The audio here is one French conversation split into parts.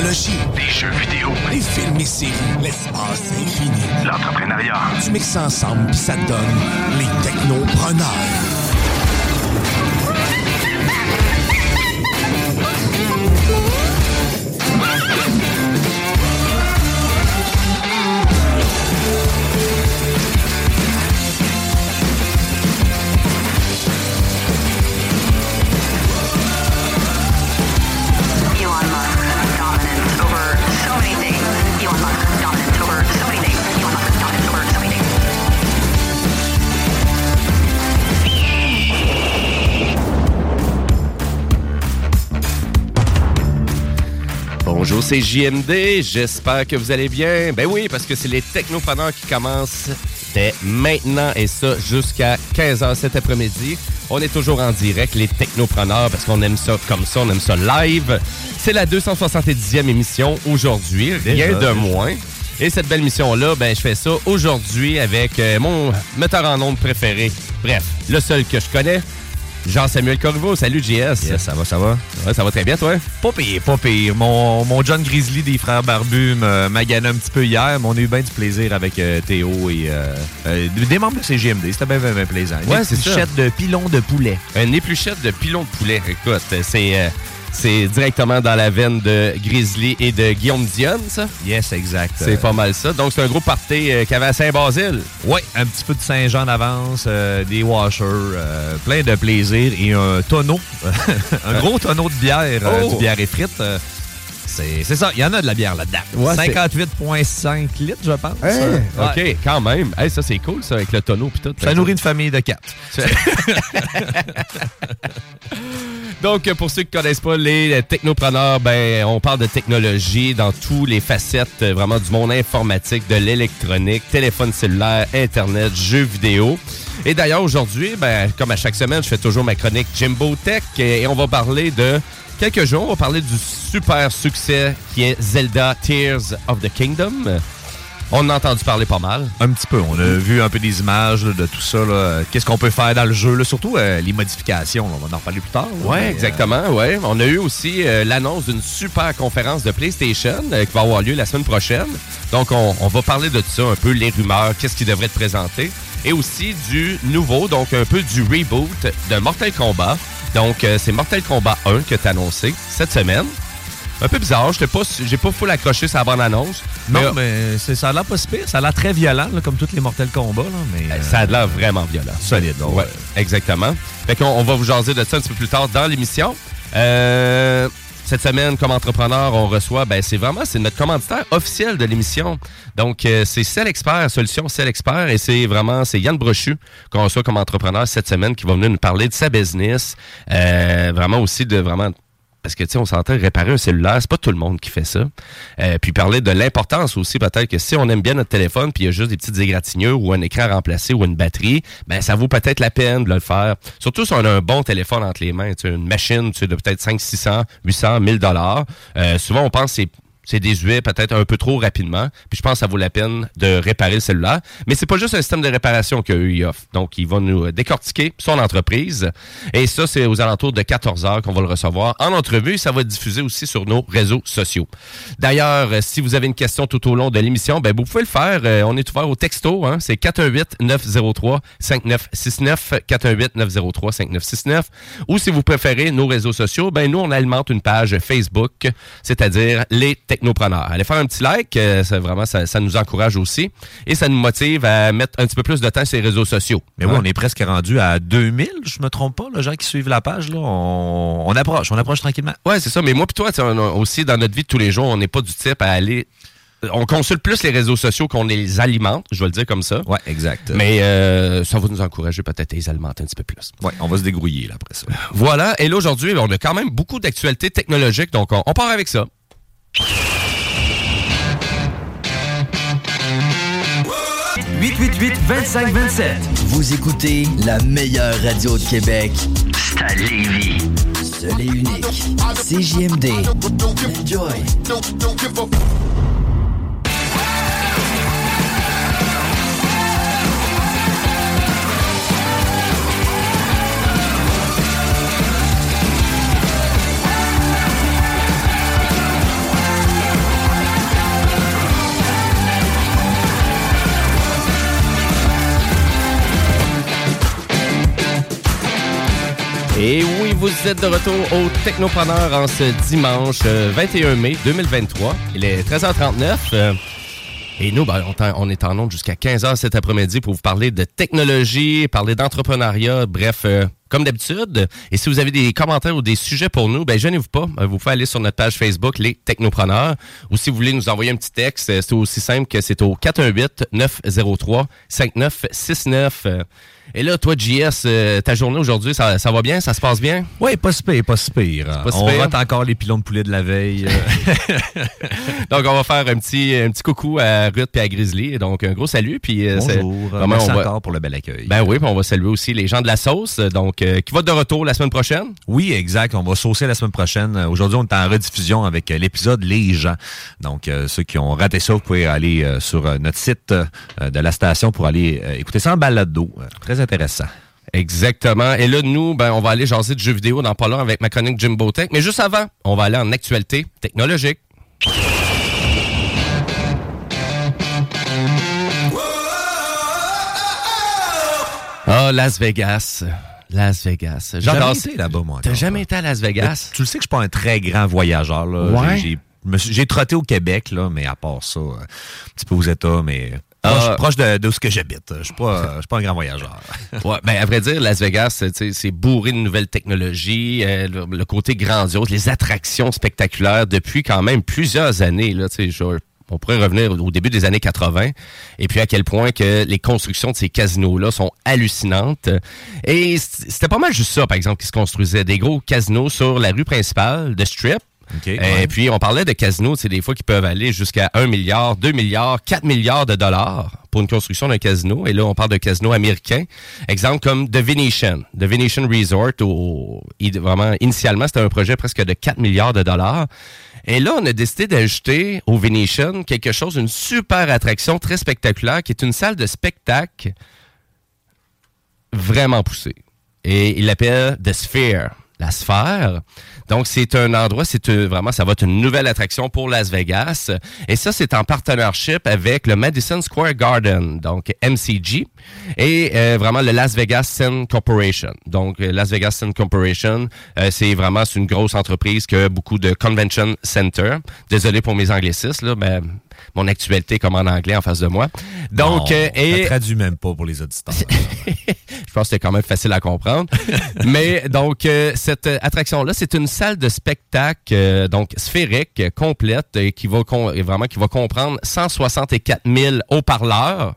Technologie, Des jeux vidéo. les films et séries, l'espace infini. L'entrepreneuriat. Tu mixes ça ensemble puis ça te donne les technopreneurs. Bonjour, c'est JMD. J'espère que vous allez bien. Ben oui, parce que c'est les technopreneurs qui commencent dès maintenant et ça jusqu'à 15h cet après-midi. On est toujours en direct, les technopreneurs, parce qu'on aime ça comme ça, on aime ça live. C'est la 270e émission aujourd'hui, rien de moins. Et cette belle mission-là, ben, je fais ça aujourd'hui avec euh, mon metteur en ondes préféré. Bref, le seul que je connais, Jean-Samuel Corriveau. Salut, JS. Yes, ça va, ça va. Ouais, ça va très bien, toi? Pas pire, pas pire. Mon, mon John Grizzly des frères Barbus me maganait un petit peu hier, mais on a eu bien du plaisir avec euh, Théo et euh, euh, des membres de CGMD. C'était bien, bien, bien plaisant. Ouais, c'est ça. fichettes de pilon de poulet. Une épluchette de pilon de poulet. Écoute, c'est euh, c'est directement dans la veine de Grizzly et de Guillaume Dionne, ça? Yes, exact. C'est Euh, pas mal ça. Donc, c'est un gros party euh, qu'il y avait à Saint-Basile. Ouais, un petit peu de Saint-Jean d'avance, euh, des washers, euh, plein de plaisir et un tonneau, un gros tonneau de bière, euh, Oh! du bière et frites. c'est ça, il y en a de la bière là-dedans. Ouais, c'est- 58,5 litres, je pense. Ouais. OK, quand même. Hey, ça, c'est cool, ça, avec le tonneau puis tout. Ça nourrit une famille de quatre. Donc, euh, pour ceux qui ne connaissent pas les technopreneurs, ben, on parle de technologie dans tous les facettes euh, vraiment du monde informatique, de l'électronique, téléphone cellulaire, Internet, jeux vidéo. Et d'ailleurs, aujourd'hui, ben, comme à chaque semaine, je fais toujours ma chronique Jimbo Tech et on va parler de quelques jours. On va parler du super succès qui est Zelda Tears of the Kingdom. On a entendu parler pas mal. Un petit peu. On a vu un peu des images là, de tout ça. Qu'est-ce qu'on peut faire dans le jeu? là? Surtout euh, les modifications. là. On va en reparler plus tard. Oui, euh, exactement. Ouais. On a eu aussi euh, l'annonce d'une super conférence de PlayStation euh, qui va avoir lieu la semaine prochaine. Donc, on, on va parler de tout ça, un peu les rumeurs, qu'est-ce qui devrait être présenté. Et aussi du nouveau, donc un peu du reboot de Mortal Kombat. Donc, c'est Mortal Kombat 1 que tu as annoncé cette semaine. Un peu bizarre, j'étais pas, j'ai pas full accroché sa bonne annonce. Non, mais c'est- ça a l'air pas si pire. Ça a l'air très violent, là, comme tous les Mortal Kombat. Là, mais, Euh, Ça a l'air vraiment violent. Solide, donc, Ouais, ouais. exactement. Fait qu'on on va vous jaser de ça un petit peu plus tard dans l'émission. Euh, cette semaine, comme entrepreneur, on reçoit, ben c'est vraiment, c'est notre commanditaire officiel de l'émission. Donc, euh, c'est Cell Expert, Solution Cell Expert, et c'est vraiment, c'est Yann Brochu qu'on reçoit comme entrepreneur cette semaine qui va venir nous parler de sa business, euh, vraiment aussi de vraiment parce que, tu sais, on s'entend réparer un cellulaire, c'est pas tout le monde qui fait ça. Euh, puis parler de l'importance aussi, peut-être que si on aime bien notre téléphone, puis il y a juste des petites égratignures ou un écran remplacé ou une batterie, ben ça vaut peut-être la peine de le faire. Surtout si on a un bon téléphone entre les mains, tu sais, une machine, tu sais, de peut-être 5, 600, 800, 1000 dollars. Euh, souvent, on pense que c'est c'est désuet peut-être un peu trop rapidement. Puis je pense que ça vaut la peine de réparer le cellulaire. Mais c'est pas juste un système de réparation qu'eux offrent. Donc, ils vont nous décortiquer son entreprise. Et ça, c'est aux alentours de 14 heures qu'on va le recevoir en entrevue. Ça va être diffusé aussi sur nos réseaux sociaux. D'ailleurs, euh, si vous avez une question tout au long de l'émission, ben vous pouvez le faire. Euh, on est ouvert au texto. Hein? C'est 418-903-5969. 418-903-5969. Ou si vous préférez nos réseaux sociaux, ben nous, on alimente une page Facebook, c'est-à-dire les technopreneurs. Allez faire un petit like. euh, ça, vraiment, ça, ça nous encourage aussi. Et ça nous motive à mettre un petit peu plus de temps sur les réseaux sociaux. Mais oui, on est presque rendu à 2000, je me trompe pas, les gens qui suivent la page. Là, on, on approche, on approche tranquillement. Ouais, c'est ça. Mais moi, puis toi, on aussi, dans notre vie de tous les jours, on n'est pas du type à aller. On consulte plus les réseaux sociaux qu'on les alimente, je vais le dire comme ça. Ouais, exact. Mais euh, ça va nous encourager peut-être à les alimenter un petit peu plus. Ouais, on va se dégrouiller là, après ça. Voilà. Et là, aujourd'hui, on a quand même beaucoup d'actualités technologiques, donc on, on part avec ça. 888 25 27. Vous écoutez la meilleure radio de Québec. C'est à Lévis. Seul et unique. CJMD. Enjoy. Et oui, vous êtes de retour au Technopreneur en ce dimanche euh, 21 mai 2023. Il est 13h39. euh, et nous, ben, on, est en onde jusqu'à 15h cet après-midi pour vous parler de technologie, parler d'entrepreneuriat, bref, euh, comme d'habitude. Et si vous avez des commentaires ou des sujets pour nous, ben gênez-vous pas. Euh, Vous pouvez aller sur notre page Facebook, Les Technopreneurs. Ou si vous voulez nous envoyer un petit texte, euh, c'est aussi simple que c'est au 418-903-5969. Et là, toi, JS, euh, ta journée aujourd'hui, ça, ça va bien? Ça se passe bien? Oui, pas si pire, pas si pire. pas si on pire? rate encore les pilons de poulet de la veille. euh. Donc, on va faire un petit, un petit coucou à Ruth et à Grizzly. Donc, un gros salut. Puis, euh, Bonjour. vraiment, Merci on va- encore pour le bel accueil. Ben oui, puis on va saluer aussi les gens de la sauce, donc euh, qui va de retour la semaine prochaine. Oui, exact. On va saucer la semaine prochaine. Euh, Aujourd'hui, on est en rediffusion avec l'épisode Les gens. Donc, euh, ceux qui ont raté ça, vous pouvez aller euh, sur notre site euh, de la station pour aller euh, écouter ça en balado. Euh, très intéressant. Exactement. Et là, nous, ben, on va aller jaser de jeux vidéo dans pas long avec ma chronique Jimbo Tech. Mais juste avant, on va aller en actualité technologique. Ah, Las Vegas. Las Vegas. J'ai J'adore été là-bas, moi. T'as jamais été à Las Mais Vegas? Tu le sais que je suis pas un très grand voyageur. Là. Ouais. J'ai- trotté au Québec, là, mais à part ça, euh, un petit peu aux États, mais. Proche, proche de, de ce que j'habite. Je suis pas, je suis pas un grand voyageur. Ouais, ben à vrai dire, Las Vegas, c'est- bourré de nouvelles technologies, euh, le, le côté grandiose, les attractions spectaculaires depuis quand même plusieurs années. Là, tu sais, je- on pourrait revenir au début des années 80, et puis à quel point que les constructions de ces casinos-là sont hallucinantes. Et c'était pas mal juste ça, par exemple, qui se construisait. Des gros casinos sur la rue principale de Strip. Et ouais. puis, on parlait de casinos, c'est des fois qui peuvent aller jusqu'à 1 milliard, 2 milliards, 4 milliards de dollars pour une construction d'un casino. Et là, on parle de casinos américains. Exemple comme The Venetian. The Venetian Resort, i- vraiment, initialement, c'était un projet presque de 4 milliards de dollars. Et là, on a décidé d'ajouter au Venetian quelque chose, une super attraction très spectaculaire, qui est une salle de spectacle vraiment poussée. Et il l'appelle The Sphere, la sphère. Donc, c'est un endroit, c'est euh, vraiment, ça va être une nouvelle attraction pour Las Vegas. Et ça, c'est en partnership avec le Madison Square Garden, donc MCG, et euh, vraiment le Las Vegas Sun Corporation. Donc, euh, Las Vegas Sun Corporation, euh, c'est vraiment c'est une grosse entreprise qui a beaucoup de convention center. Désolé pour mes anglicismes, là, mais mon actualité comme en anglais en face de moi. Donc, Non, euh, et Ça traduit même pas pour les auditeurs. je pense que c'était quand même facile à comprendre. Mais donc, euh, cette euh, attraction-là, c'est une salle de spectacle euh, donc sphérique, complète, qui va vraiment qui va comprendre 164 000 haut-parleurs.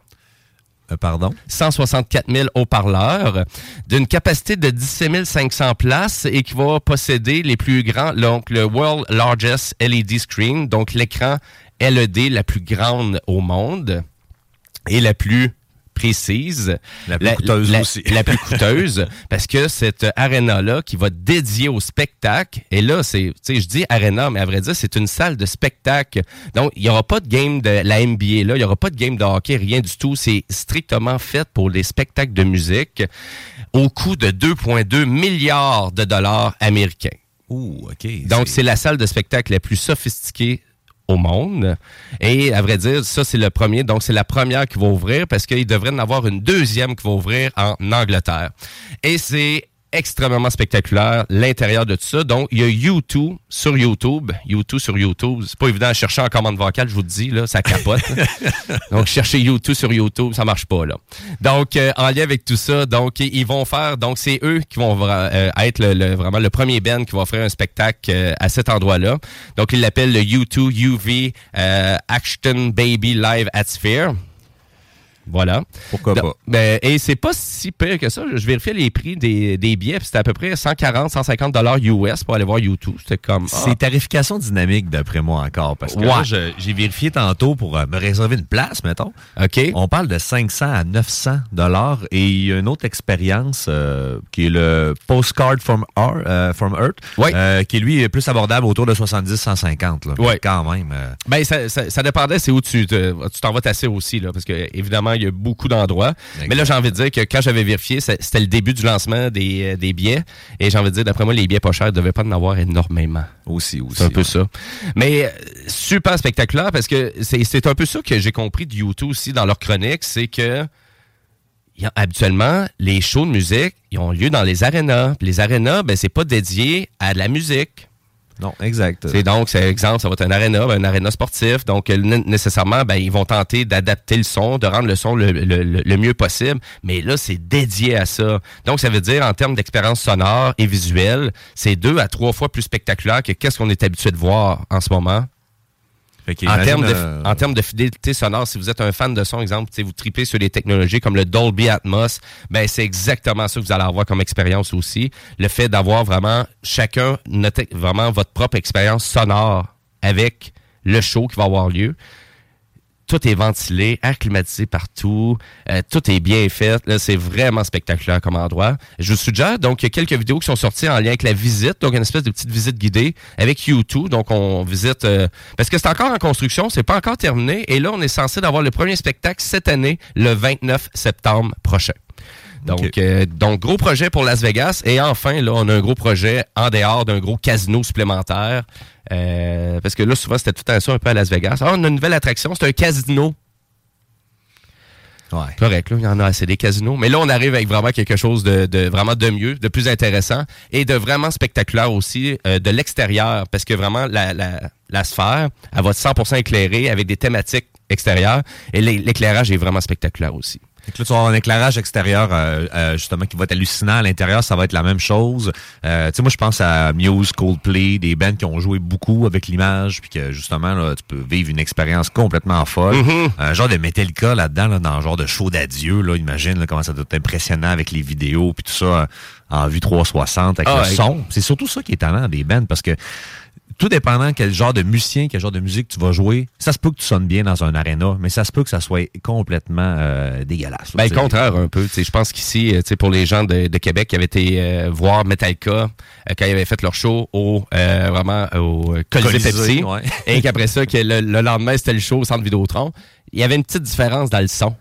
Euh, pardon? 164 000 haut-parleurs, d'une capacité de 17 500 places et qui va posséder les plus grands, donc le World Largest LED Screen, donc l'écran LED la plus grande au monde et la plus précise. La plus coûteuse la- aussi. La plus coûteuse, parce que cette arena-là qui va dédier au spectacle, et là, c'est, tu sais, je dis arena, mais à vrai dire, c'est une salle de spectacle. Donc, il n'y aura pas de game de la NBA, là, il n'y aura pas de game de hockey, rien du tout. C'est strictement fait pour les spectacles de musique au coût de 2,2 milliards de dollars américains. Ouh, OK. Donc, c'est la salle de spectacle la plus sophistiquée monde. Et à vrai dire, ça, c'est le premier. Donc, c'est la première qui va ouvrir parce qu'il devrait en avoir une deuxième qui va ouvrir en Angleterre. Et c'est extrêmement spectaculaire, l'intérieur de tout ça. Donc, il y a YouTube sur YouTube. YouTube sur YouTube. C'est pas évident à chercher en commande vocale, je vous le dis, là, ça capote. donc, chercher YouTube sur YouTube, ça marche pas, là. Donc, euh, en lien avec tout ça, donc, ils vont faire, donc, c'est eux qui vont euh, être le, le- vraiment le premier band qui va offrir un spectacle euh, à cet endroit-là. Donc, ils l'appellent le U2 UV euh, Action Baby Live at Sphere. Voilà. Pourquoi Donc, pas? ben, et c'est pas si pire que ça. Je vérifiais les prix des, des billets, c'était à peu près 140, 150 dollars US pour aller voir YouTube. C'était comme. ah. C'est tarification dynamique d'après moi encore. Parce que là, Ouais. je- j'ai vérifié tantôt pour euh, me réserver une place, mettons. OK. On parle de 500 à 900 dollars et il y a une autre expérience euh, qui est le Postcard from, euh, from Earth, Ouais. qui lui est plus abordable autour de 70-150. là. Ouais. Quand même. Ben, ça, ça, ça dépendait, c'est où tu te- tu t'en vas tasser aussi, là, parce que évidemment, il y a beaucoup d'endroits. Mais là, j'ai envie de dire que quand j'avais vérifié, c'était le début du lancement des, euh, des billets. Et j'ai envie de dire, d'après moi, les billets pas chers ne devaient pas en avoir énormément. aussi, aussi. C'est un peu ouais. ça. Mais euh, super spectaculaire parce que c'est un peu ça que j'ai compris de YouTube aussi dans leur chronique, c'est que habituellement, les shows de musique, ils ont lieu dans les arénas. Les arénas, ben, c'est pas dédié à de la musique. Non, exact. C'est donc, c'est exemple, ça va être un aréna, ben, un aréna sportif. Donc, euh, né- nécessairement, ben, ils vont tenter d'adapter le son, de rendre le son le- le mieux possible. Mais là, c'est dédié à ça. Donc, ça veut dire, en termes d'expérience sonore et visuelle, c'est deux à trois fois plus spectaculaire que qu'est-ce qu'on est habitué de voir en ce moment. En termes, de, euh, en termes de fidélité sonore, si vous êtes un fan de son, exemple, vous tripez sur les technologies comme le Dolby Atmos, ben c'est exactement ça que vous allez avoir comme expérience aussi. Le fait d'avoir vraiment chacun notre, vraiment votre propre expérience sonore avec le show qui va avoir lieu. Tout est ventilé, air partout, euh, tout est bien fait. C'est vraiment spectaculaire comme endroit. Je vous suggère, donc, il y a quelques vidéos qui sont sorties en lien avec la visite, donc une espèce de petite visite guidée avec U2. Donc, on visite euh, parce que c'est encore en construction, c'est pas encore terminé. Et là, on est censé d'avoir le premier spectacle cette année, le 29 septembre prochain. Donc, euh, donc, gros projet pour Las Vegas. Et enfin, là, on a un gros projet en dehors d'un gros casino supplémentaire. Euh, parce que là, souvent, c'était tout un ça un peu à Las Vegas. Ah, on a une nouvelle attraction, c'est un casino. ouais. Correct, là, il y en a assez des casinos. Mais là, on arrive avec vraiment quelque chose de, de vraiment de mieux, de plus intéressant et de vraiment spectaculaire aussi euh, de l'extérieur. Parce que vraiment, la, la, la sphère, elle va être 100% éclairée avec des thématiques extérieures. Et l'é- l'éclairage est vraiment spectaculaire aussi. Là, tu vas avoir un éclairage extérieur, euh, euh, justement, qui va être hallucinant. À l'intérieur, ça va être la même chose. Euh, tu sais, moi, je pense à Muse, Coldplay, des bands qui ont joué beaucoup avec l'image, puis que, justement, là, tu peux vivre une expérience complètement folle. Un genre de Metallica là-dedans, là, dans un genre de show d'adieu, là, imagine là, comment ça doit être impressionnant avec les vidéos, puis tout ça en vue 360, avec Ah, le son. C'est surtout ça qui est talent des bands, parce que tout dépendant quel genre de musicien, quel genre de musique tu vas jouer, ça se peut que tu sonnes bien dans un aréna, mais ça se peut que ça soit complètement euh, dégueulasse. Ben, le contraire, un peu. Je pense qu'ici, euh, pour les gens de, de Québec qui avaient été euh, voir Metallica euh, quand ils avaient fait leur show au euh, vraiment au Colisée Colisée, Pepsi, ouais. et qu'après ça, que le, le lendemain, c'était le show au Centre Vidéotron, il y avait une petite différence dans le son.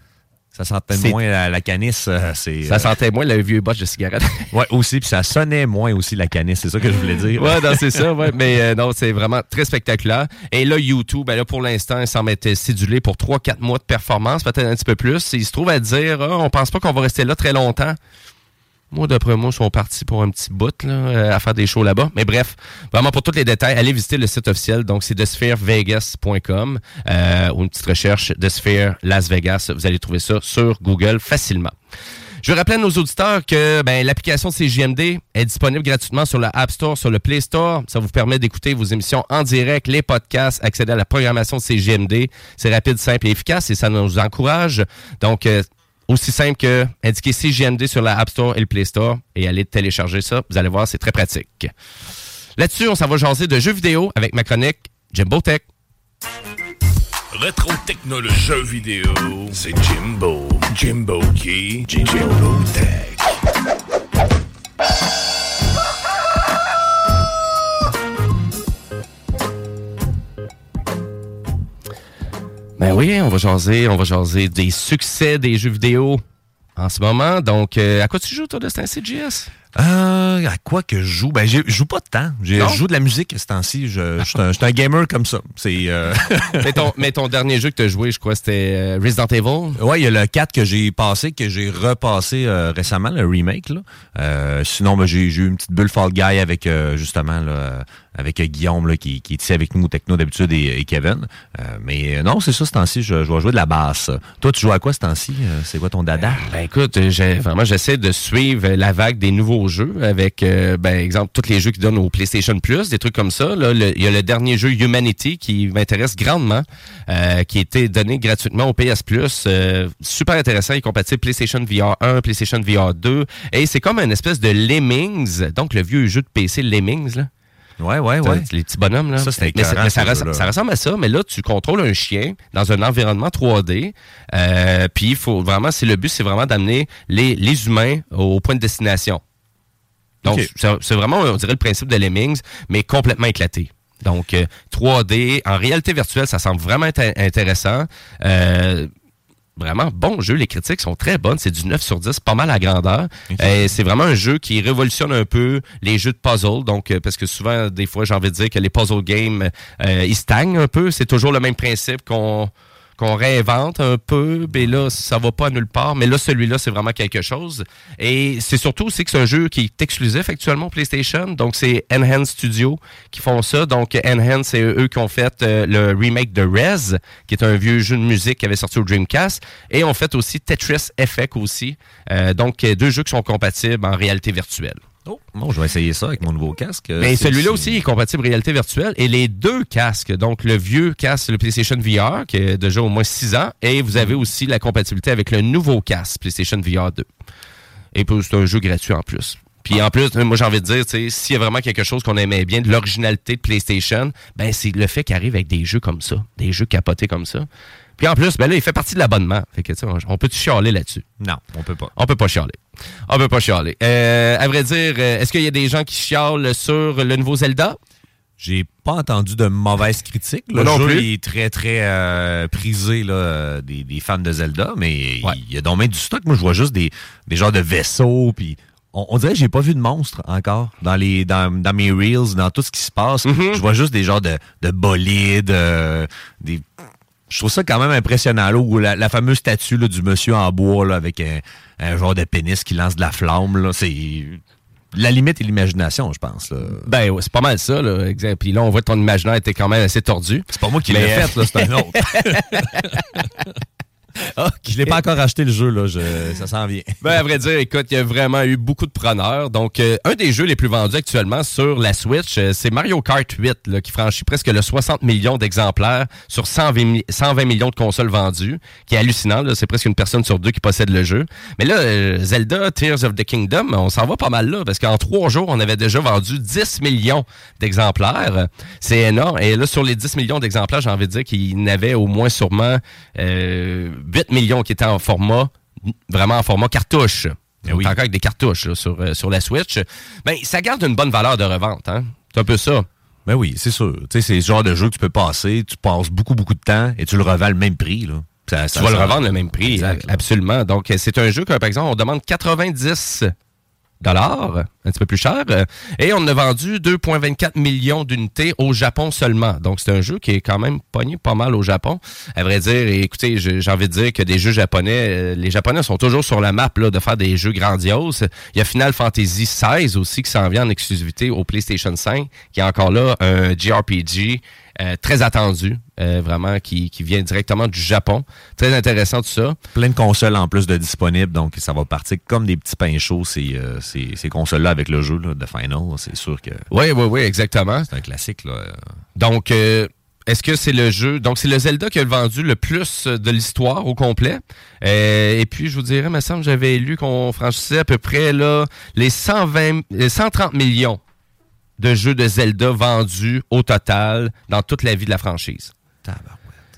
Ça sentait moins la, la canisse. euh, c'est, Ça euh, sentait moins le vieux botch de cigarette. Ouais, aussi, puis ça sonnait moins aussi la canisse, c'est ça que je voulais dire. ouais, non, c'est ça, ouais. Mais euh, non, c'est vraiment très spectaculaire. Et là, YouTube, ben là, pour l'instant, il semble être cédulé pour 3-4 mois de performance, peut-être un petit peu plus. Il se trouve à dire, ah, on pense pas qu'on va rester là très longtemps. Moi, d'après moi, ils sont partis pour un petit bout là, euh, à faire des shows là-bas. Mais bref, vraiment pour tous les détails, allez visiter le site officiel. Donc, c'est thespherevegas.com euh, ou une petite recherche de Sphere Las Vegas. Vous allez trouver ça sur Google facilement. Je veux rappeler à nos auditeurs que ben, l'application CJMD est disponible gratuitement sur le App Store, sur le Play Store. Ça vous permet d'écouter vos émissions en direct, les podcasts, accéder à la programmation CJMD. C'est rapide, simple et efficace et ça nous encourage. Donc, euh, aussi simple que indiquer CJMD sur la App Store et le Play Store et aller télécharger ça. Vous allez voir, c'est très pratique. Là-dessus, on s'en va jaser de jeux vidéo avec ma chronique Jimbo Tech. Rétro technologie. Vidéo. C'est Jimbo. Jimbo qui? Jimbo Tech. Ben oui, on va jaser, on va jaser des succès des jeux vidéo en ce moment. Donc, euh, à quoi tu joues, toi, de ce? Euh, à quoi que je joue? Ben, je joue pas de temps. Je joue de la musique ce temps-ci. Je, je suis un, je suis un gamer comme ça. C'est, euh, mais, ton, mais ton dernier jeu que tu as joué, je crois, c'était euh, Resident Evil. Ouais, il y a le 4 que j'ai passé, que j'ai repassé euh, récemment, le remake. Là. Euh, sinon, ben, j'ai j'ai eu une petite bulle Fall Guy avec euh, justement là, avec Guillaume là, qui, qui est ici avec nous au Techno d'habitude et, et Kevin. Euh, mais non, c'est ça ce temps-ci, je, je vais jouer de la basse. Toi, tu joues à quoi ce temps-ci? C'est quoi ton dada? Ben écoute, j'ai- vraiment, j'essaie de suivre la vague des nouveaux jeux avec, euh, ben exemple, tous les jeux qui donnent au PlayStation Plus, des trucs comme ça. Il y a le dernier jeu Humanity qui m'intéresse grandement, euh, qui a été donné gratuitement au PS Plus. Euh, super intéressant, il est compatible PlayStation VR 1, PlayStation VR 2, et c'est comme une espèce de Lemmings, donc le vieux jeu de PC Lemmings là. Ouais, ouais, ouais. Les petits bonhommes, là. Ça, c'était mais, mais ça ressemble à ça, mais là, tu contrôles un chien dans un environnement 3D. Euh, puis, il faut vraiment, c'est le but, c'est vraiment d'amener les, les humains au point de destination. Donc, c'est vraiment, on dirait, le principe de Lemmings, mais complètement éclaté. Donc, euh, 3D, en réalité virtuelle, ça semble vraiment inté- intéressant. Euh, Vraiment bon jeu, les critiques sont très bonnes, c'est du 9 sur 10, pas mal à grandeur. Euh, c'est vraiment un jeu qui révolutionne un peu les jeux de puzzle, donc euh, parce que souvent, des fois, j'ai envie de dire que les puzzle games, euh, ils stagnent un peu, c'est toujours le même principe qu'on qu'on réinvente un peu, mais là, ça va pas nulle part. Mais là, celui-là, c'est vraiment quelque chose. Et c'est surtout aussi que c'est un jeu qui est exclusif actuellement PlayStation. Donc, c'est Enhance Studio qui font ça. Donc, Enhance, c'est eux qui ont fait euh, le remake de Rez, qui est un vieux jeu de musique qui avait sorti au Dreamcast. Et ont fait aussi Tetris Effect aussi. Euh, donc, deux jeux qui sont compatibles en réalité virtuelle. Oh, bon, je vais essayer ça avec mon nouveau casque. Mais Euh, c'est- celui-là aussi est compatible réalité virtuelle. Et les deux casques, donc le vieux casque, le PlayStation VR, qui a déjà au moins 6 ans, et vous avez aussi la compatibilité avec le nouveau casque PlayStation VR 2. Et puis, c'est un jeu gratuit en plus. Puis en plus, moi j'ai envie de dire, s'il y a vraiment quelque chose qu'on aimait bien de l'originalité de PlayStation, ben c'est le fait qu'il arrive avec des jeux comme ça, des jeux capotés comme ça. Puis en plus, ben là, il fait partie de l'abonnement. Fait que, on- on peut-tu chialer là-dessus? Non, on peut pas. On peut pas chialer. On peut pas chialer. Euh, à vrai dire, euh, est-ce qu'il y a des gens qui chialent sur le nouveau Zelda? J'ai pas entendu de mauvaises critiques. Le non jeu plus. est très, très euh, prisé là, des, des fans de Zelda, mais Ouais. il y a donc même du stock. Moi, je vois juste des, des genres de vaisseaux, puis on, on dirait que j'ai pas vu de monstres encore dans les dans, dans mes reels, dans tout ce qui se passe. Mm-hmm. Je vois juste des genres de, de bolides, euh, des... Je trouve ça quand même impressionnant, là, où la, la fameuse statue là, du monsieur en bois là, avec un, un genre de pénis qui lance de la flamme. là, C'est la limite et l'imagination, je pense. là. Ben, ouais, c'est pas mal ça, là. Exact. Puis là, on voit que ton imaginaire était quand même assez tordu. C'est pas moi qui l'ai euh, fait, là, c'est un autre. Je l'ai pas encore acheté le jeu, là. je- ça s'en vient. Ben, à vrai dire, écoute, il y a vraiment eu beaucoup de preneurs. Donc, euh, un des jeux les plus vendus actuellement sur la Switch, euh, c'est Mario Kart 8, là, qui franchit presque le 60 millions d'exemplaires sur 120, mi- 120 millions de consoles vendues, qui est hallucinant. C'est presque une personne sur deux qui possède le jeu. Mais là, euh, Zelda, Tears of the Kingdom, on s'en va pas mal là, parce qu'en trois jours, on avait déjà vendu 10 millions d'exemplaires. C'est énorme. Et là, sur les 10 millions d'exemplaires, j'ai envie de dire qu'il y en avait au moins sûrement euh, 8 millions qui étaient en format, vraiment en format cartouche. Eh oui. Encore avec des cartouches là, sur, euh, sur la Switch. Ben, ça garde une bonne valeur de revente. Hein? C'est un peu ça. Ben oui, c'est sûr. Tu sais, c'est le genre de jeu que tu peux passer, tu passes beaucoup, beaucoup de temps et tu le revends le même prix, là. Ça- ça- tu vas le revendre le même prix. Exact, là. absolument. Donc, euh, c'est un jeu que, par exemple, on demande 90 dollars, un petit peu plus cher, et on a vendu 2,24 millions d'unités au Japon seulement. Donc, c'est un jeu qui est quand même pogné pas mal au Japon. À vrai dire, écoutez, j'ai j'ai envie de dire que des jeux japonais, euh, les Japonais sont toujours sur la map là, de faire des jeux grandioses. Il y a Final Fantasy XVI aussi qui s'en vient en exclusivité au PlayStation 5, qui est encore là un JRPG euh, très attendu, euh, vraiment, qui, qui vient directement du Japon. Très intéressant tout ça. Plein de consoles en plus de disponibles, donc ça va partir comme des petits pains chauds, ces, euh, ces, ces consoles-là avec le jeu là, de Final. C'est sûr que Oui, oui, oui, exactement. c'est un classique, là. Donc, est-ce que c'est le jeu... Donc, c'est le Zelda qui a vendu le plus de l'histoire au complet. Et puis, je vous dirais, il me semble que j'avais lu qu'on franchissait à peu près là, les 120, les 130 millions de jeux de Zelda vendus au total dans toute la vie de la franchise.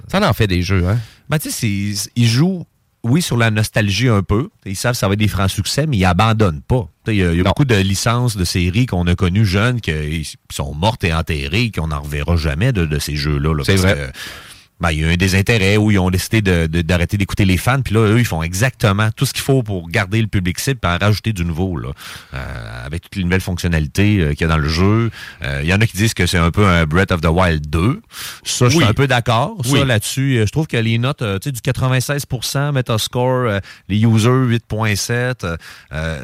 Ça en fait des jeux, hein? Ben, tu sais, ils jouent, oui, sur la nostalgie un peu. Ils savent que ça va être des francs succès, mais ils abandonnent pas. Il y a, y beaucoup de licences de séries qu'on a connues jeunes qui sont mortes et enterrées, qu'on n'en reverra jamais de, de ces jeux-là. là, C'est parce vrai. que, ben, il y a un désintérêt où ils ont décidé de- de- d'arrêter d'écouter les fans. Puis là, eux, ils font exactement tout ce qu'il faut pour garder le public cible et en rajouter du nouveau. Là, Euh, avec toutes les nouvelles fonctionnalités euh, qu'il y a dans le jeu. Euh, Il y en a qui disent que c'est un peu un Breath of the Wild 2. Ça, je suis un peu d'accord. Ça, là-dessus, euh, je trouve que les notes, tu sais, du 96% Metascore, les users 8.7, euh, euh,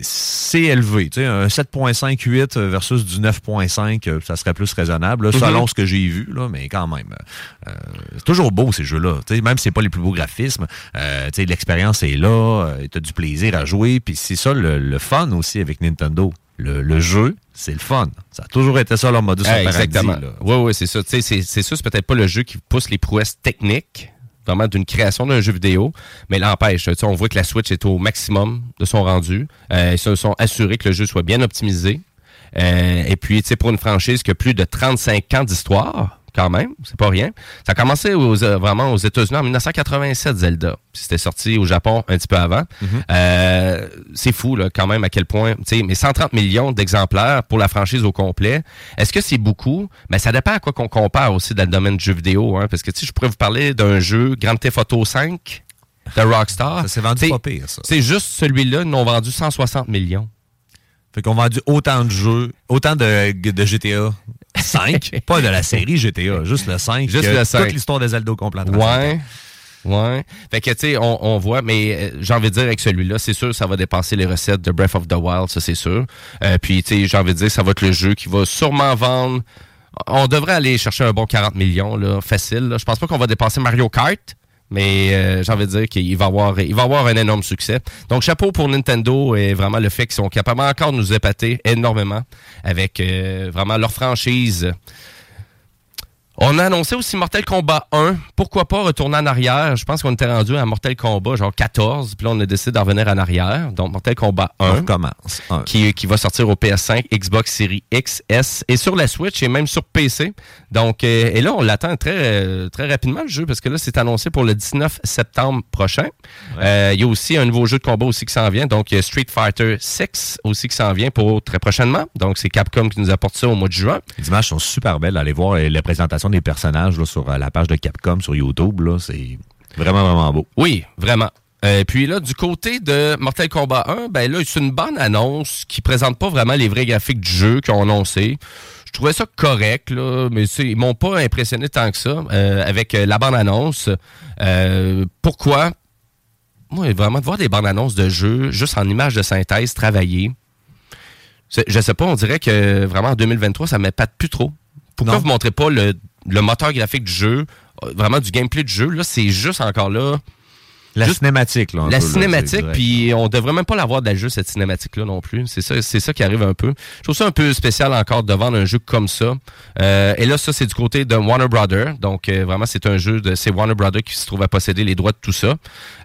c'est élevé. Tu sais, un 7.5, 8 versus du 9.5, euh, ça serait plus raisonnable, là, selon ce que j'ai vu, là, mais quand même. Euh, c'est toujours beau, ces jeux-là. Même si c'est pas les plus beaux graphismes, euh, l'expérience est là, tu as du plaisir à jouer, puis c'est ça le, le fun aussi avec Nintendo. Le, le jeu, c'est le fun. Ça a toujours été ça leur modus Ah, operandi. exactement. là. Oui, oui, c'est ça. C'est c'est sûr, c'est peut-être pas le jeu qui pousse les prouesses techniques vraiment d'une création d'un jeu vidéo, mais l'empêche. On voit que la Switch est au maximum de son rendu. Euh, ils se sont assurés que le jeu soit bien optimisé. Euh, et puis, pour une franchise qui a plus de 35 ans d'histoire, quand même, c'est pas rien. Ça a commencé aux, euh, vraiment aux États-Unis en 1987, Zelda. C'était sorti au Japon un petit peu avant. Euh, c'est fou, là, quand même, à quel point, tu sais, mais 130 millions d'exemplaires pour la franchise au complet. Est-ce que c'est beaucoup? Ben, ça dépend à quoi qu'on compare aussi dans le domaine du jeu vidéo, hein, parce que, tu sais, je pourrais vous parler d'un jeu Grand Theft Auto 5 de Rockstar. Ça s'est vendu pas pire, ça. C'est juste celui-là, ils n'ont vendu 160 millions. Fait qu'on vendu autant de jeux, autant de, de GTA 5, pas de la série GTA, juste le 5. Juste le 5. Toute l'histoire des Zelda au complet. Ouais. Ouais. Fait que, tu sais, on, on voit, mais euh, j'ai envie de dire avec celui-là, c'est sûr, ça va dépasser les recettes de Breath of the Wild, ça, c'est sûr. Euh, puis, tu sais, j'ai envie de dire, ça va être le jeu qui va sûrement vendre. On devrait aller chercher un bon 40 millions, là, facile. là. Je pense pas qu'on va dépasser Mario Kart. Mais euh, j'ai envie de dire qu'il va avoir, il va avoir un énorme succès. Donc chapeau pour Nintendo et vraiment le fait qu'ils sont capables encore de nous épater énormément avec euh, vraiment leur franchise. On a annoncé aussi Mortal Kombat 1. Pourquoi pas retourner en arrière? Je pense qu'on était rendu à Mortal Kombat genre 14, puis là on a décidé d'en revenir en arrière. Donc Mortal Kombat 1 On recommence. Un. qui, qui va sortir au PS5, Xbox Series X, S et sur la Switch et même sur PC. Donc, euh, et là, on l'attend très, très rapidement le jeu parce que là, c'est annoncé pour le 19 septembre prochain. Euh, Il y a aussi un nouveau jeu de combat aussi qui s'en vient. Donc, il y a Street Fighter 6 aussi qui s'en vient pour très prochainement. Donc, c'est Capcom qui nous apporte ça au mois de juin. Les images sont super belles. Allez voir euh, la des personnages sur euh, la page de Capcom sur YouTube. C'est vraiment, vraiment beau. Oui, vraiment. Euh, puis là, du côté de Mortal Kombat 1, ben là, c'est une bonne annonce qui présente pas vraiment les vrais graphiques du jeu qu'ils ont annoncé. Je trouvais ça correct, là, mais ils m'ont pas impressionné tant que ça euh, avec euh, la bande-annonce. Pourquoi? Moi, vraiment, de voir des bandes-annonces de jeux juste en images de synthèse travaillées, je sais pas, on dirait que vraiment en 2023, ça m'épate plus trop. Pourquoi Non. vous montrez pas le, le moteur graphique du jeu, euh, vraiment du gameplay du jeu? Là, c'est juste encore là La Juste cinématique, là. la peu, cinématique, puis on devrait même pas l'avoir dans le jeu, cette cinématique-là non plus. C'est ça, c'est ça qui arrive un peu. Je trouve ça un peu spécial encore de vendre un jeu comme ça. Euh, et là, ça, c'est du côté de Warner Brother. Donc, euh, vraiment, c'est un jeu de... C'est Warner Brother qui se trouve à posséder les droits de tout ça.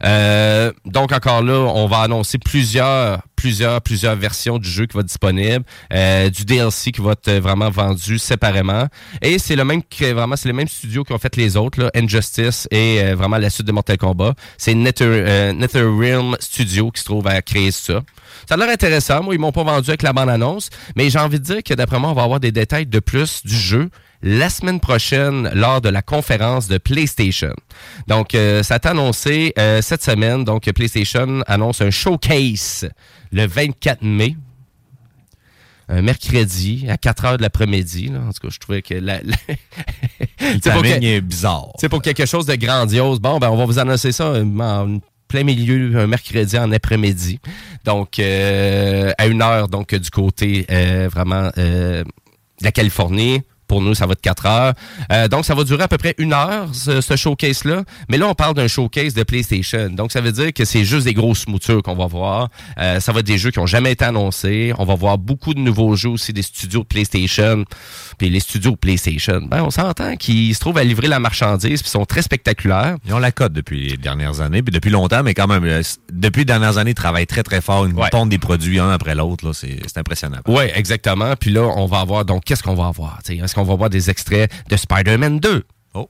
Euh, donc, encore là, on va annoncer plusieurs plusieurs, plusieurs versions du jeu qui va être disponible, euh, du DLC qui va être vraiment vendu séparément. Et c'est le même que vraiment, c'est le même studio qui ont fait les autres, là, Injustice et euh, vraiment la suite de Mortal Kombat. C'est Nether, euh, NetherRealm Studio qui se trouve à créer ça. Ça a l'air intéressant. Moi, ils m'ont pas vendu avec la bande-annonce, mais j'ai envie de dire que d'après moi, on va avoir des détails de plus du jeu la semaine prochaine lors de la conférence de PlayStation. Donc, euh, ça a été annoncé euh, cette semaine. Donc, PlayStation annonce un showcase le 24 mai. Un mercredi à 4 heures de l'après-midi. En tout cas, je trouvais que la, la- C'est pour timing que- est bizarre. c'est pour quelque chose de grandiose. Bon, ben, on va vous annoncer ça euh, en plein milieu, un mercredi en après-midi. Donc, euh, à une heure, donc, du côté euh, vraiment euh, de la Californie. Pour nous, ça va être 4 heures. Euh, donc, ça va durer à peu près une heure, ce, ce showcase-là. Mais là, on parle d'un showcase de PlayStation. Donc, ça veut dire que c'est juste des grosses moutures qu'on va voir. Euh, ça va être des jeux qui ont jamais été annoncés. On va voir beaucoup de nouveaux jeux aussi des studios de PlayStation. Puis les studios PlayStation, ben, on s'entend qu'ils se trouvent à livrer la marchandise puis sont très spectaculaires. Ils ont la cote depuis les dernières années, puis depuis longtemps, mais quand même, euh, depuis les dernières années, ils travaillent très, très fort. Ils Ouais. pondent des produits un après l'autre. C'est c'est impressionnant. Oui, exactement. Puis là, on va avoir, donc, qu'est-ce qu'on va avoir? T'sais, Est-ce qu'on va avoir des extraits de Spider-Man 2? Oh.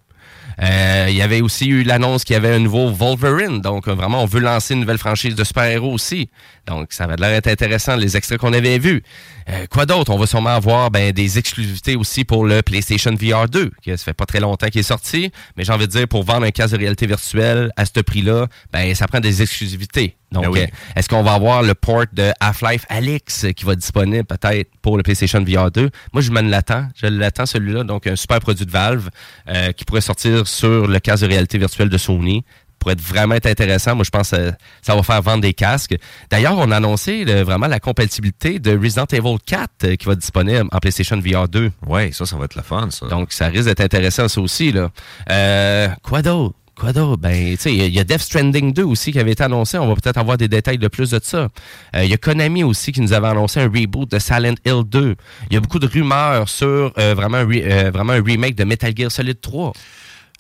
Euh, il y avait aussi eu l'annonce qu'il y avait un nouveau Wolverine. Donc, euh, vraiment, on veut lancer une nouvelle franchise de super-héros aussi. Donc, ça va de l'air être intéressant, les extraits qu'on avait vus. Euh, quoi d'autre? On va sûrement avoir ben, des exclusivités aussi pour le PlayStation VR 2, qui ça fait pas très longtemps qu'il est sorti. Mais j'ai envie de dire, pour vendre un casque de réalité virtuelle à ce prix-là, ben, ça prend des exclusivités. Donc, Ben oui. euh, est-ce qu'on va avoir le port de Half-Life Alyx qui va être disponible peut-être pour le PlayStation VR 2? Moi, je me l'attends. Je l'attends celui-là. Donc, un super produit de Valve euh, qui pourrait sortir sur le casque de réalité virtuelle de Sony pourrait être vraiment être intéressant. Moi, je pense que ça va faire vendre des casques. D'ailleurs, on a annoncé vraiment la compatibilité de Resident Evil 4 euh, qui va être disponible en PlayStation VR 2. Ouais, ça, ça va être le fun, ça. Donc, ça risque d'être intéressant, ça aussi. Là. Euh, quoi d'autre? Quoi d'autre? Ben, tu sais, il y a- il y, a Death Stranding 2 aussi qui avait été annoncé. On va peut-être avoir des détails de plus de ça. Euh, Il y a Konami aussi qui nous avait annoncé un reboot de Silent Hill 2. Il y a beaucoup de rumeurs sur euh, vraiment, un re- euh, vraiment un remake de Metal Gear Solid 3.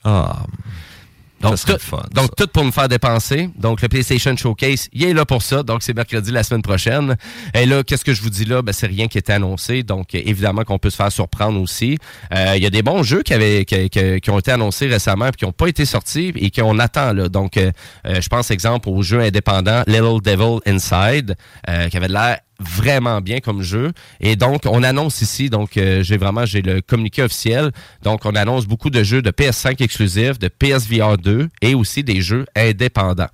Ah, Donc, ça tout, le fun, donc ça. tout pour nous faire dépenser. Donc, le PlayStation Showcase, il est là pour ça. Donc, c'est mercredi la semaine prochaine. Et là, qu'est-ce que je vous dis là? Ben, c'est rien qui était annoncé. Donc, évidemment qu'on peut se faire surprendre aussi. Euh, Il y a des bons jeux qui, avaient, qui, qui- qui ont été annoncés récemment puis qui n'ont pas été sortis et qu'on attend. Là. Donc, euh, euh, je pense, exemple, au jeu indépendant Little Devil Inside, euh, qui avait de l'air vraiment bien comme jeu. Et donc, on annonce ici, donc euh, j'ai vraiment j'ai le communiqué officiel. Donc, on annonce beaucoup de jeux de PS5 exclusifs, de PSVR 2 et aussi des jeux indépendants.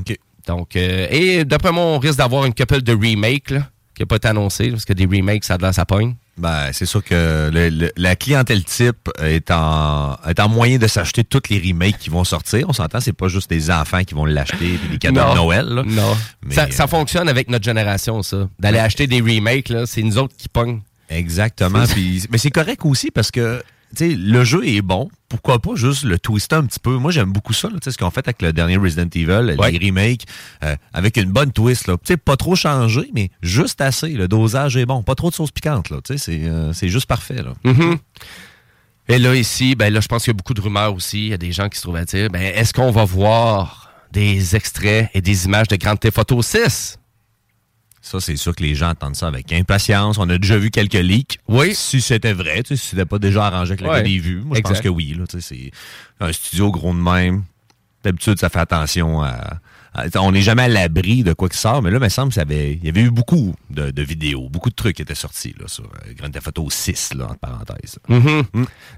OK. Donc, euh, et d'après moi, on risque d'avoir une couple de remakes là, qui n'a pas été annoncé, parce que des remakes, ça de l'air ça pogne. Ben, c'est sûr que le- le- la clientèle type est en, est en moyen de s'acheter toutes les remakes qui vont sortir. On s'entend, c'est pas juste des enfants qui vont l'acheter et des cadeaux Non. de Noël. là. Non. Mais, ça, euh, ça fonctionne avec notre génération, ça. D'aller acheter des remakes, là, c'est nous autres qui pognent. Exactement. Puis, mais c'est correct aussi parce que sais, le jeu est bon. Pourquoi pas juste le twister un petit peu? Moi, j'aime beaucoup ça, sais, ce qu'on fait avec le dernier Resident Evil, Ouais. les remakes, euh, avec une bonne twist. Là. Tu sais, pas trop changé, mais juste assez. Le dosage est bon. Pas trop de sauce piquante. Là. Tu sais, C'est euh, c'est juste parfait. Là. Mhm. Et là, ici, ben là, je pense qu'il y a beaucoup de rumeurs aussi. Il y a des gens qui se trouvent à dire, ben, est-ce qu'on va voir des extraits et des images de Grand Theft Auto 6? Ça, c'est sûr que les gens attendent ça avec impatience. On a déjà vu quelques leaks. Oui. Si c'était vrai, tu sais, si c'était pas déjà arrangé avec le Ouais. des vues. Moi, je pense que oui. Là, tu sais, c'est un studio gros de même. D'habitude, ça fait attention à. on n'est jamais à l'abri de quoi qui sort, mais là, il me semble qu'il y avait, eu beaucoup de, de vidéos, beaucoup de trucs qui étaient sortis là, sur euh, Grand Theft Auto 6, là, entre parenthèses. Mhm.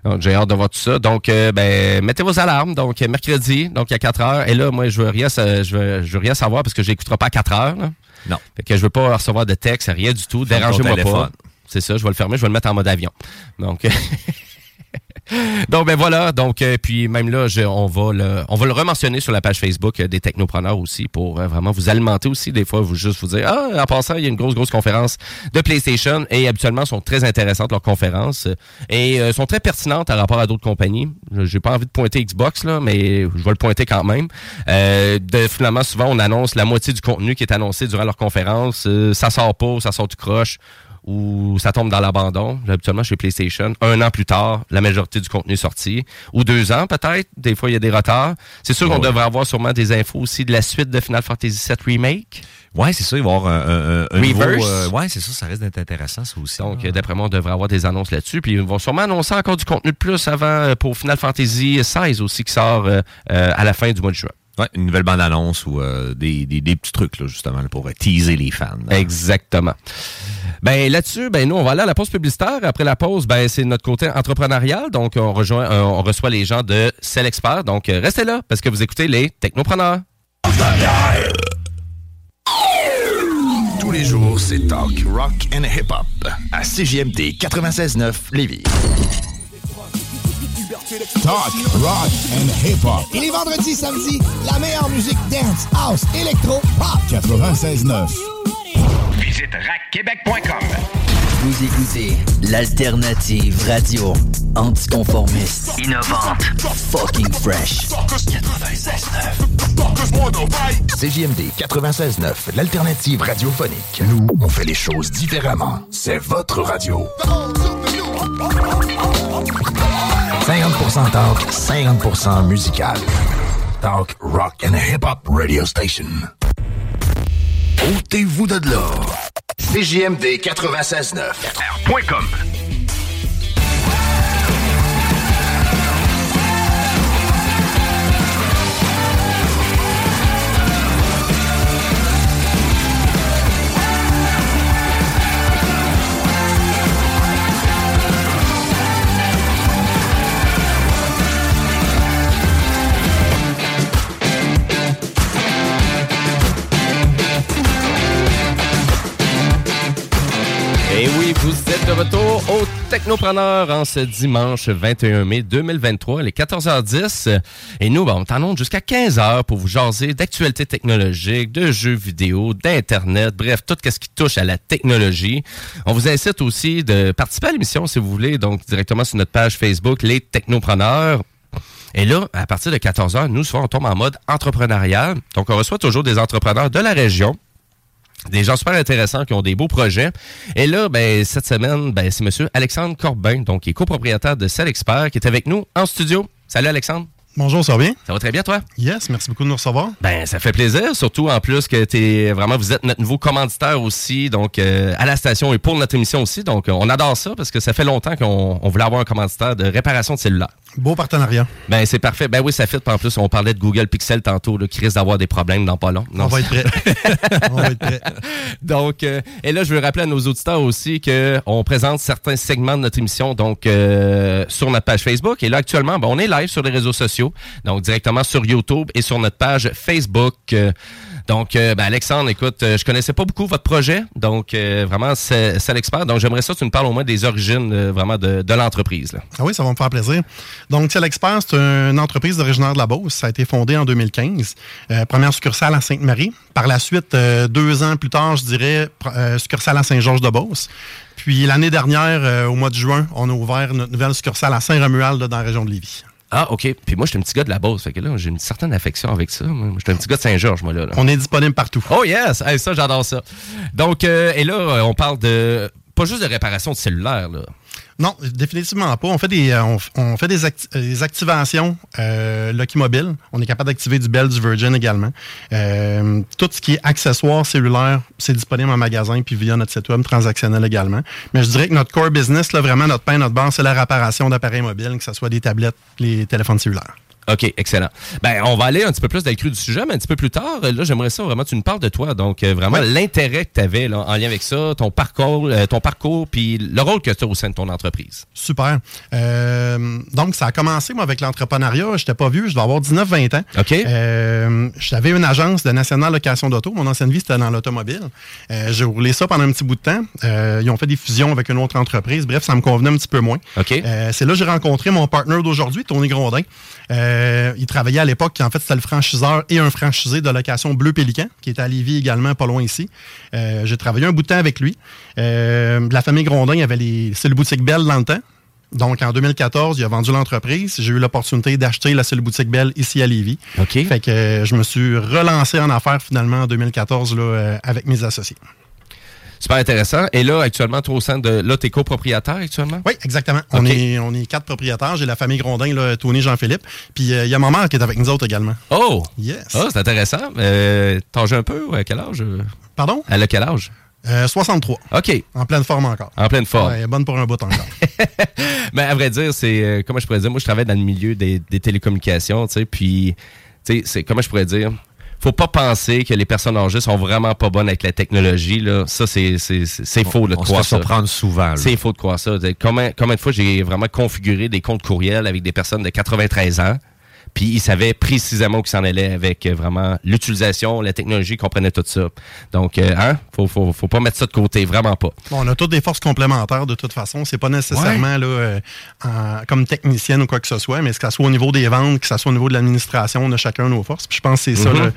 Donc, j'ai hâte de voir tout ça. Donc, euh, ben, mettez vos alarmes. Donc, euh, mercredi, donc à 4 heures. Et là, moi, je veux rien, je veux, je veux rien savoir parce que je n'écouterai pas à 4 heures. là. Non. Fait que je veux pas recevoir de texte, rien du tout. Dérangez-moi pas. C'est ça, je vais le fermer, je vais le mettre en mode avion. Donc, donc ben voilà. Donc, euh, puis même là, on va le, on va le rementionner sur la page Facebook euh, des technopreneurs aussi pour euh, vraiment vous alimenter aussi. Des fois, vous juste vous dire, ah, en passant, il y a une grosse, grosse conférence de PlayStation et habituellement sont très intéressantes leurs conférences et sont très pertinentes par rapport à d'autres compagnies. J'ai pas envie de pointer Xbox là, mais je vais le pointer quand même. De, finalement, souvent, on annonce la moitié du contenu qui est annoncé durant leur conférence. Ça sort pas, ça sort du croche ou ça tombe dans l'abandon. Habituellement, chez PlayStation, un an plus tard, la majorité du contenu est sorti. Ou deux ans, peut-être. Des fois, il y a des retards. C'est sûr qu'on Ouais. devrait avoir sûrement des infos aussi de la suite de Final Fantasy VII Remake. Ouais, c'est ça, il va y avoir un, un, un Reverse. nouveau, euh, ouais, c'est ça, ça risque d'être intéressant, ça aussi. Donc, euh, d'après moi, on devrait avoir des annonces là-dessus. Puis, ils vont sûrement annoncer encore du contenu de plus avant euh, pour Final Fantasy XVI aussi, qui sort euh, euh, à la fin du mois de juin. Ouais, une nouvelle bande-annonce ou euh, des, des, des petits trucs, là, justement, là, pour euh, teaser les fans. là. Exactement. Ben là-dessus, ben nous on va aller à la pause publicitaire. Après la pause, ben c'est notre côté entrepreneurial. Donc on rejoint, euh, on reçoit les gens de Cell Expert. Donc euh, restez là parce que vous écoutez les Technopreneurs. Tous les jours, c'est talk, rock and hip-hop à CJMD 96.9 Lévis. Talk, rock and hip-hop. Et les vendredis, samedis, la meilleure musique dance, house, électro, pop. 96.9. Visite. Vous écoutez l'alternative radio anticonformiste, Innovante. fucking fresh. CJMD 96.9, l'alternative radiophonique. Nous, on fait les choses différemment. C'est votre radio. 50% talk, 50% musical. Talk, rock and hip-hop radio station. Ôtez-vous de là. CJMD 96.9. Technopreneur en ce dimanche 21 mai 2023, les 14h10. Et nous, ben, on t'annonce jusqu'à 15h pour vous jaser d'actualités technologiques, de jeux vidéo, d'Internet, bref, tout ce qui touche à la technologie. On vous incite aussi de participer à l'émission si vous voulez, donc directement sur notre page Facebook, Les Technopreneurs. Et là, à partir de 14h, nous, souvent, on en mode entrepreneurial. Donc, on reçoit toujours des entrepreneurs de la région des gens super intéressants qui ont des beaux projets. Et là, ben, cette semaine, ben, c'est monsieur Alexandre Corbin, donc qui est copropriétaire de Cell Expert, qui est avec nous en studio. Salut Alexandre. Bonjour, ça va bien? Ça va très bien, toi? Yes, merci beaucoup de nous recevoir. Ben, ça fait plaisir, surtout en plus que t'es vraiment, vous êtes notre nouveau commanditaire aussi, donc euh, à la station et pour notre émission aussi. Donc, euh, on adore ça parce que ça fait longtemps qu'on on voulait avoir un commanditaire de réparation de cellulaire. Beau partenariat. Ben, c'est parfait. Ben oui, ça fait. En plus, on parlait de Google Pixel tantôt, là, qui risque d'avoir des problèmes dans pas long. Non, on va être prêt. on va être prêt. Donc, euh, et là, je veux rappeler à nos auditeurs aussi qu'on présente certains segments de notre émission donc sur notre page Facebook. Et là, actuellement, ben, on est live sur les réseaux sociaux, donc directement sur YouTube et sur notre page Facebook. Euh, donc, euh, ben, Alexandre, écoute, euh, je connaissais pas beaucoup votre projet, donc vraiment, c'est c'est l'expert. Donc, j'aimerais ça que tu me parles au moins des origines vraiment de, l'entreprise. Ah oui, ça va me faire plaisir. Donc, Tel Expert, c'est une entreprise originaire de la Beauce. Ça a été fondé en 2015. Euh, première succursale à Sainte-Marie. Par la suite, deux ans plus tard, je dirais, succursale à Saint-Georges-de-Beauce. Puis l'année dernière, au mois de juin, on a ouvert notre nouvelle succursale à Saint-Romuald, dans la région de Lévis. Ah, OK. Puis moi, je suis un petit gars de la Beauce. Fait que là, j'ai une certaine affection avec ça. Moi, je suis un petit gars de Saint-Georges, moi, là. là. On est disponible partout. Oh yes! Hey, ça, j'adore ça. Donc, euh, et là, euh, on parle de... Pas juste de réparation de cellulaire, là. Non, définitivement pas. On fait des, euh, on, fait des, des activations euh, Lucky Mobile. On est capable d'activer du Bell, du Virgin également. Euh, tout ce qui est accessoires cellulaires, c'est disponible en magasin puis via notre site web transactionnel également. Mais je dirais que notre core business, là, vraiment notre pain, notre base, c'est la réparation d'appareils mobiles, que ce soit des tablettes, les téléphones cellulaires. OK, excellent. Ben, on va aller un petit peu plus dans le cru du sujet, mais un petit peu plus tard. Là, j'aimerais ça vraiment que tu nous parles de toi. Donc, euh, vraiment, l'intérêt que tu avais en lien avec ça, ton parcours, euh, ton parcours, puis le rôle que tu as au sein de ton entreprise. Super. Euh, donc, ça a commencé, moi, avec l'entrepreneuriat. Je n'étais pas vieux, je dois avoir 19-20 ans. OK. J'avais une agence de nationale location d'auto. Mon ancienne vie, c'était dans l'automobile. J'ai roulé ça pendant un petit bout de temps. Ils ont fait des fusions avec une autre entreprise. Bref, ça me convenait un petit peu moins. OK. C'est là que j'ai rencontré mon partner d'aujourd'hui, Tony Grondin. Euh, il travaillait à l'époque, en fait, c'était le franchiseur et un franchisé de location Bleu Pélican, qui était à Lévis également, pas loin ici. Euh, j'ai travaillé un bout de temps avec lui. Euh, la famille Grondin, il y avait les, c'est le boutique Belle dans le temps. Donc, en 2014, il a vendu l'entreprise. J'ai eu l'opportunité d'acheter la seule boutique Belle ici à Lévis. OK. Fait que je me suis relancé en affaires finalement en 2014 là, euh, avec mes associés. Super intéressant. Et là, actuellement, toi, au sein de. Là, tu es copropriétaire actuellement? Oui, exactement. On, est, on est quatre propriétaires. J'ai la famille Grondin, là, Tony, Jean-Philippe. Puis euh, il y a ma mère qui est avec nous autres également. Oh! Yes. Ah, c'est intéressant. Euh, T'en joues un peu? À quel âge? euh? Pardon? Elle a quel âge? Euh, 63. OK. En pleine forme encore. En pleine forme. Ouais, bonne pour un bout encore. Mais à vrai dire, c'est euh, comment je pourrais dire, moi je travaille dans le milieu des, des télécommunications, tu sais, puis tu sais, c'est comment je pourrais dire, faut pas penser que les personnes âgées sont vraiment pas bonnes avec la technologie là, ça c'est faux de On se croire fait ça. souvent. C'est faux de croire ça. Combien, combien de fois j'ai vraiment configuré des comptes courriels avec des personnes de 93 ans, puis ils savaient précisément où ils s'en allaient avec euh, vraiment l'utilisation, la technologie, ils comprenaient tout ça. Donc, euh, hein, faut, faut, faut pas mettre ça de côté, vraiment pas. Bon, on a toutes des forces complémentaires de toute façon. C'est pas nécessairement là, euh, en- comme technicienne ou quoi que ce soit, mais que ce soit au niveau des ventes, que ce soit au niveau de l'administration, on a chacun nos forces. Puis je pense que c'est ça. Mhm.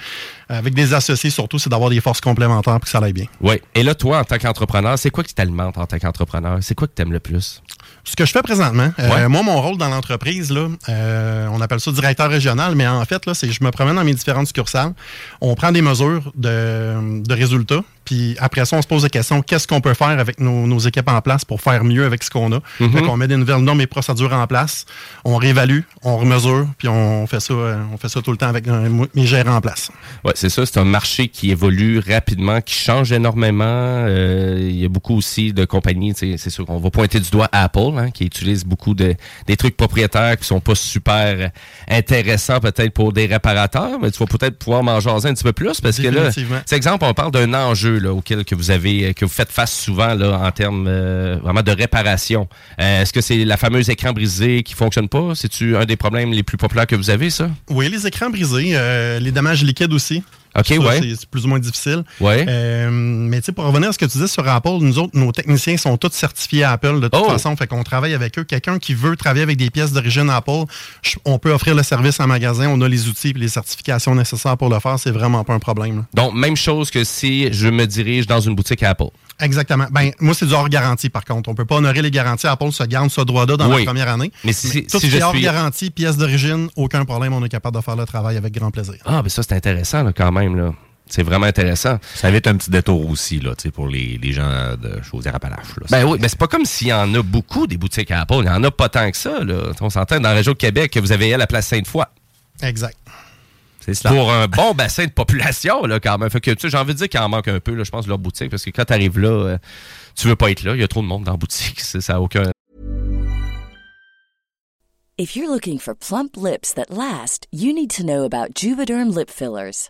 Là, avec des associés, surtout, c'est d'avoir des forces complémentaires pour que ça aille bien. Oui. Et là, toi, en tant qu'entrepreneur, c'est quoi qui t'alimente en tant qu'entrepreneur? C'est quoi que t'aimes le plus? Ce que je fais présentement, euh, moi, mon rôle dans l'entreprise, là, euh, on appelle ça directeur régional, mais en fait, là, c'est je me promène dans mes différentes succursales. On prend des mesures de, de résultats, puis après ça, on se pose la question qu'est-ce qu'on peut faire avec nos, nos équipes en place pour faire mieux avec ce qu'on a? Fait qu'on met des nouvelles normes et procédures en place, on réévalue, on remesure, puis on fait ça, euh, on fait ça tout le temps avec euh, mes gérants en place. Oui, c'est ça. C'est un marché qui évolue rapidement, qui change énormément. Euh, Il y a beaucoup aussi de compagnies, c'est sûr qu'on va pointer du doigt Apple, hein, qui utilise beaucoup de des trucs propriétaires qui sont pas super intéressants peut-être pour des réparateurs, mais tu vas peut-être pouvoir m'en jaser un petit peu plus parce que là, c'est exemple, on parle d'un enjeu là, auquel que vous avez, que vous faites face souvent en termes euh, vraiment de réparation. Euh, Est-ce que c'est la fameuse écran brisé qui fonctionne pas? C'est-tu un des problèmes les plus populaires que vous avez, ça? Oui, les écrans brisés, euh, les dommages liquides aussi. OK, Ça, ouais. C'est plus ou moins difficile. Ouais. Euh, mais tu sais, pour revenir à ce que tu dis sur Apple, nous autres, nos techniciens sont tous certifiés Apple de toute Oh. façon. Fait qu'on travaille avec eux. Quelqu'un qui veut travailler avec des pièces d'origine Apple, je- on peut offrir le service en magasin. On a les outils et les certifications nécessaires pour le faire. C'est vraiment pas un problème. là. Donc, même chose que si je me dirige dans une boutique Apple. Exactement. Ben, moi, c'est du hors garantie, par contre. On peut pas honorer les garanties. Apple se garde ce droit-là dans Oui. la première année. Mais si- tout si ce qui je est hors suis- garantie, pièces d'origine, aucun problème. On est capable de faire le travail avec grand plaisir. Ah, mais ça, c'est intéressant là, quand même. Là. C'est vraiment intéressant. Ça évite un petit détour aussi, là, tu sais, pour les, les gens de Chaudière-Appalaches. Ben oui, mais c'est pas comme s'il y en a beaucoup des boutiques Apple. Il y en a pas tant que ça. Là. On s'entend dans la région de Québec que vous avez à la place Sainte-Foy. Exact. C'est cela. Pour un bon bassin de population, là, quand même. Fait que, tu sais, j'ai envie de dire qu'il en manque un peu, là, je pense, de leur boutique, parce que quand tu arrives là, euh, tu veux pas être là. Il y a trop de monde dans la boutique. Ça n'a aucun. If you're looking for plump lips that last, you need to know about Juvederm lip fillers.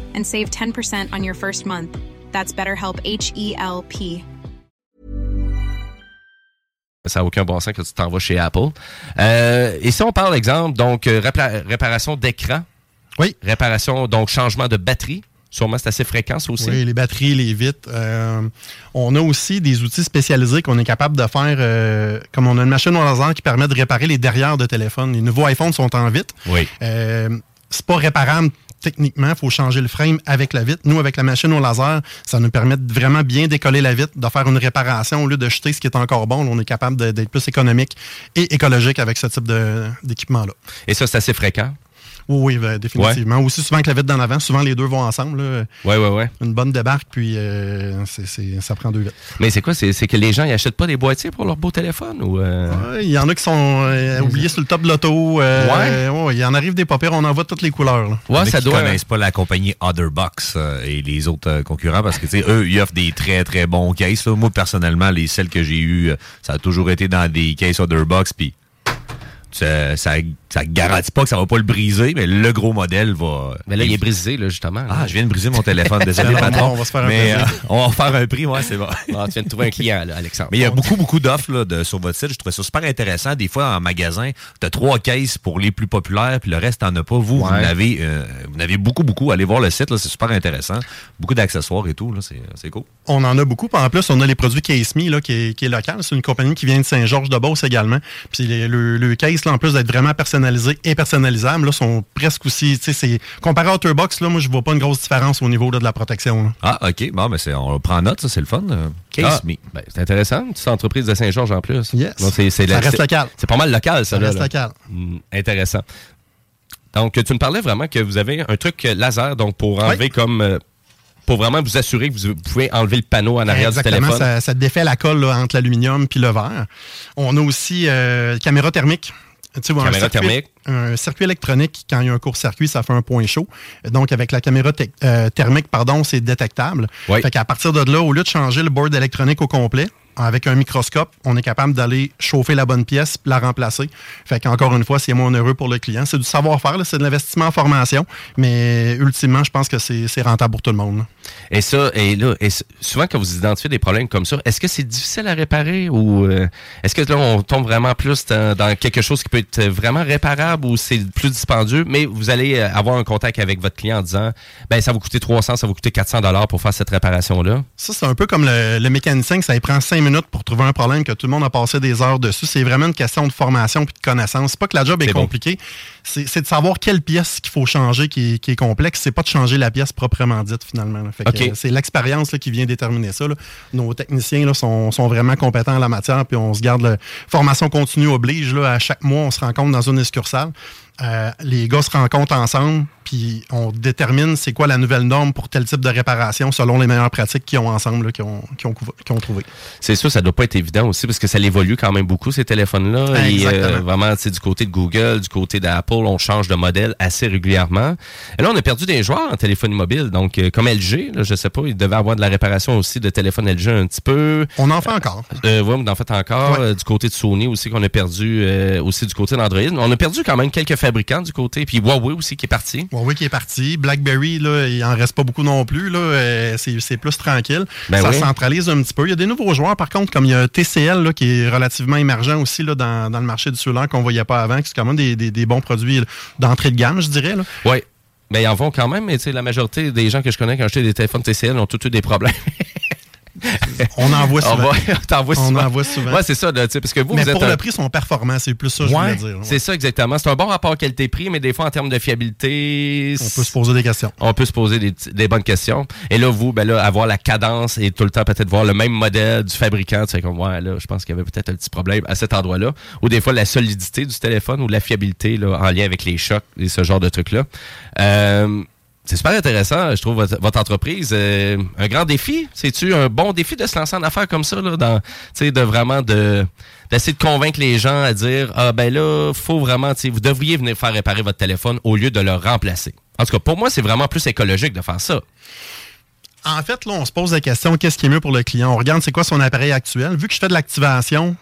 and save 10% on your first month. That's BetterHelp H E L P. Ça n'a aucun bon sens que tu t'en vas chez Apple. Euh, et si on parle, exemple, donc, euh, répa- réparation d'écran. Oui. Réparation, donc, changement de batterie. Sûrement, c'est assez fréquent, ça aussi. Oui, les batteries, les vitres. Euh, on a aussi des outils spécialisés qu'on est capable de faire, euh, comme on a une machine au laser qui permet de réparer les derrières de téléphone. Les nouveaux iPhones sont en vitre. Oui. Euh, c'est pas réparable techniquement, il faut changer le frame avec la vitre. Nous, avec la machine au laser, ça nous permet de vraiment bien décoller la vitre, de faire une réparation au lieu de jeter ce qui est encore bon. On est capable d'être plus économique et écologique avec ce type d'équipement-là. Et ça, c'est assez fréquent? Oui, oui, ben, définitivement. Aussi souvent que la vitre d'en avant, souvent les deux vont ensemble. Oui, oui, oui. Une bonne débarque, puis euh, c'est- c'est- ça prend deux vitres. Mais c'est quoi? C'est c'est que les gens, ils achètent pas des boîtiers pour leur beau téléphone? ou euh? Ouais, Il y en a qui sont euh, oubliés sur le top de l'auto. euh, ouais, il en arrive des papiers, on en voit toutes les couleurs. là. Il y en a qui connaissent pas la compagnie Otherbox euh, et les autres euh, concurrents parce que, tu sais, eux, ils offrent des très, très bons cases. là. Moi, personnellement, les celles que j'ai eues, ça a toujours été dans des cases Otherbox, puis ça, ça, ça garantit pas que ça va pas le briser, mais le gros modèle va... Mais là, il est brisé, là, justement. Ah, je viens de briser mon téléphone. Désolé, patron. on va se faire un mais, euh, on va faire un prix, ouais, c'est bon. Ah, tu viens de trouver un client, là, Alexandre. Mais il y a beaucoup, beaucoup d'offres là, de- sur votre site. Je trouvais ça super intéressant. Des fois, en magasin, tu as trois caisses pour les plus populaires, puis le reste, t'en as pas. Vous, vous, Ouais. en avez, euh, vous en avez beaucoup, beaucoup. Allez voir le site, là, c'est super intéressant. Beaucoup d'accessoires et tout. là, C'est c'est cool. On en a beaucoup. Puis en plus, on a les produits Case Me, là, qui, est, qui est local. C'est une compagnie qui vient de Saint-Georges-de-Beauce également. Puis les- le, le case, là, en plus d'être vraiment personnalisé et personnalisable, là, sont presque aussi. tu sais, c'est Comparé à Otterbox, là, moi, je vois pas une grosse différence au niveau là, de la protection. là. Ah, OK. Bon, mais c'est- on prend note, ça, c'est le fun. euh, Case Ah, Me. ben, c'est intéressant. Une petite entreprise de Saint-Georges en plus. Yes. Donc, Ça la- reste local. C'est pas mal local, ça. Ça reste là. local. Hmm, intéressant. Donc, tu me parlais vraiment que vous avez un truc laser donc pour enlever comme. euh, pour vraiment vous assurer que vous pouvez enlever le panneau en arrière Exactement, du téléphone. ça, ça défait la colle là, entre l'aluminium puis le verre. On a aussi euh, caméra thermique. Tu un circuit- thermique. Un circuit électronique, quand il y a un court-circuit, ça fait un point chaud. Donc, avec la caméra euh, thermique, pardon, c'est détectable. Oui. Fait qu'à partir de là, au lieu de changer le board électronique au complet, avec un microscope, on est capable d'aller chauffer la bonne pièce la remplacer. Fait qu'encore une fois, c'est moins heureux pour le client. C'est du savoir-faire, là, c'est de l'investissement en formation, mais ultimement, je pense que c'est c'est rentable pour tout le monde. Et ça, et là, et souvent quand vous identifiez des problèmes comme ça, est-ce que c'est difficile à réparer ou euh, est-ce que là on tombe vraiment plus dans, dans quelque chose qui peut être vraiment réparable ou c'est plus dispendieux, mais vous allez euh, avoir un contact avec votre client en disant, ben ça va vous coûter 300, ça va vous coûter 400 dollars pour faire cette réparation là. Ça, c'est un peu comme le, le mécanicien que ça lui prend cinq minutes pour trouver un problème que tout le monde a passé des heures dessus. C'est vraiment une question de formation puis de connaissance. C'est pas que la job est, bon. compliquée. C'est de savoir quelle pièce qu'il faut changer qui est, qui est complexe. C'est pas de changer la pièce proprement dite, finalement. C'est l'expérience qui vient déterminer ça. là. Nos techniciens là, sont, sont vraiment compétents en la matière. Puis on se garde le formation continue oblige. Là, à chaque mois, on se rencontre dans une succursale. Euh, les gars se rencontrent ensemble, puis on détermine c'est quoi la nouvelle norme pour tel type de réparation selon les meilleures pratiques qu'ils ont ensemble, qu'ils ont, qu'ils ont, couv- qu'ils ont trouvé. C'est sûr, ça doit pas être évident aussi parce que ça évolue quand même beaucoup ces téléphones-là. Exactement. euh, vraiment, du côté de Google, du côté d'Apple, on change de modèle assez régulièrement. Et là, on a perdu des joueurs en téléphonie mobile. Donc, euh, comme LG, là, je sais pas, il devait avoir de la réparation aussi de téléphone LG un petit peu. On en fait encore. Euh, ouais, mais en fait encore. Du côté de Sony aussi qu'on a perdu, aussi du côté d'Android. On a perdu quand même quelques fabricants du côté. Puis Huawei aussi qui est parti. Huawei qui est parti. BlackBerry, là, il en reste pas beaucoup non plus. Là. Euh, c'est, c'est plus tranquille. Ben ça oui. centralise un petit peu. Il y a des nouveaux joueurs, par contre, comme il y a TCL là, qui est relativement émergent aussi là, dans, dans le marché du cellulaire qu'on voyait pas avant, qui c'est quand même des, des- des bons produits d'entrée de gamme, je dirais. Là. Oui. Mais ils en vont quand même, mais la majorité des gens que je connais qui ont acheté des téléphones TCL ont tous eu des problèmes. On en voit On souvent. voit- On souvent. en voit souvent. Ouais, c'est ça, là, parce que vous, Mais vous êtes pour un- le prix, sont performants. C'est plus ça que je Ouais, voulais dire. c'est ça exactement. C'est un bon rapport qualité-prix, mais des fois en termes de fiabilité, On peut se poser des questions. on peut se poser des bonnes questions. Et là, vous, ben là, avoir la cadence et tout le temps peut-être voir le même modèle du fabricant, tu sais comme ouais, là, je pense qu'il y avait peut-être un petit problème à cet endroit-là. Ou des fois la solidité du téléphone ou la fiabilité là, en lien avec les chocs et ce genre de trucs-là. Euh, c'est super intéressant, je trouve, votre, entreprise. Euh, un grand défi? C'est-tu un bon défi de se lancer en affaires comme ça, là, dans, de vraiment de d'essayer de convaincre les gens à dire ah ben là faut vraiment vous devriez venir faire réparer votre téléphone au lieu de le remplacer. En tout cas pour moi c'est vraiment plus écologique de faire ça. En fait, là, on se pose la question qu'est-ce qui est mieux pour le client? On regarde c'est quoi son appareil actuel. Vu que je fais de l'activation,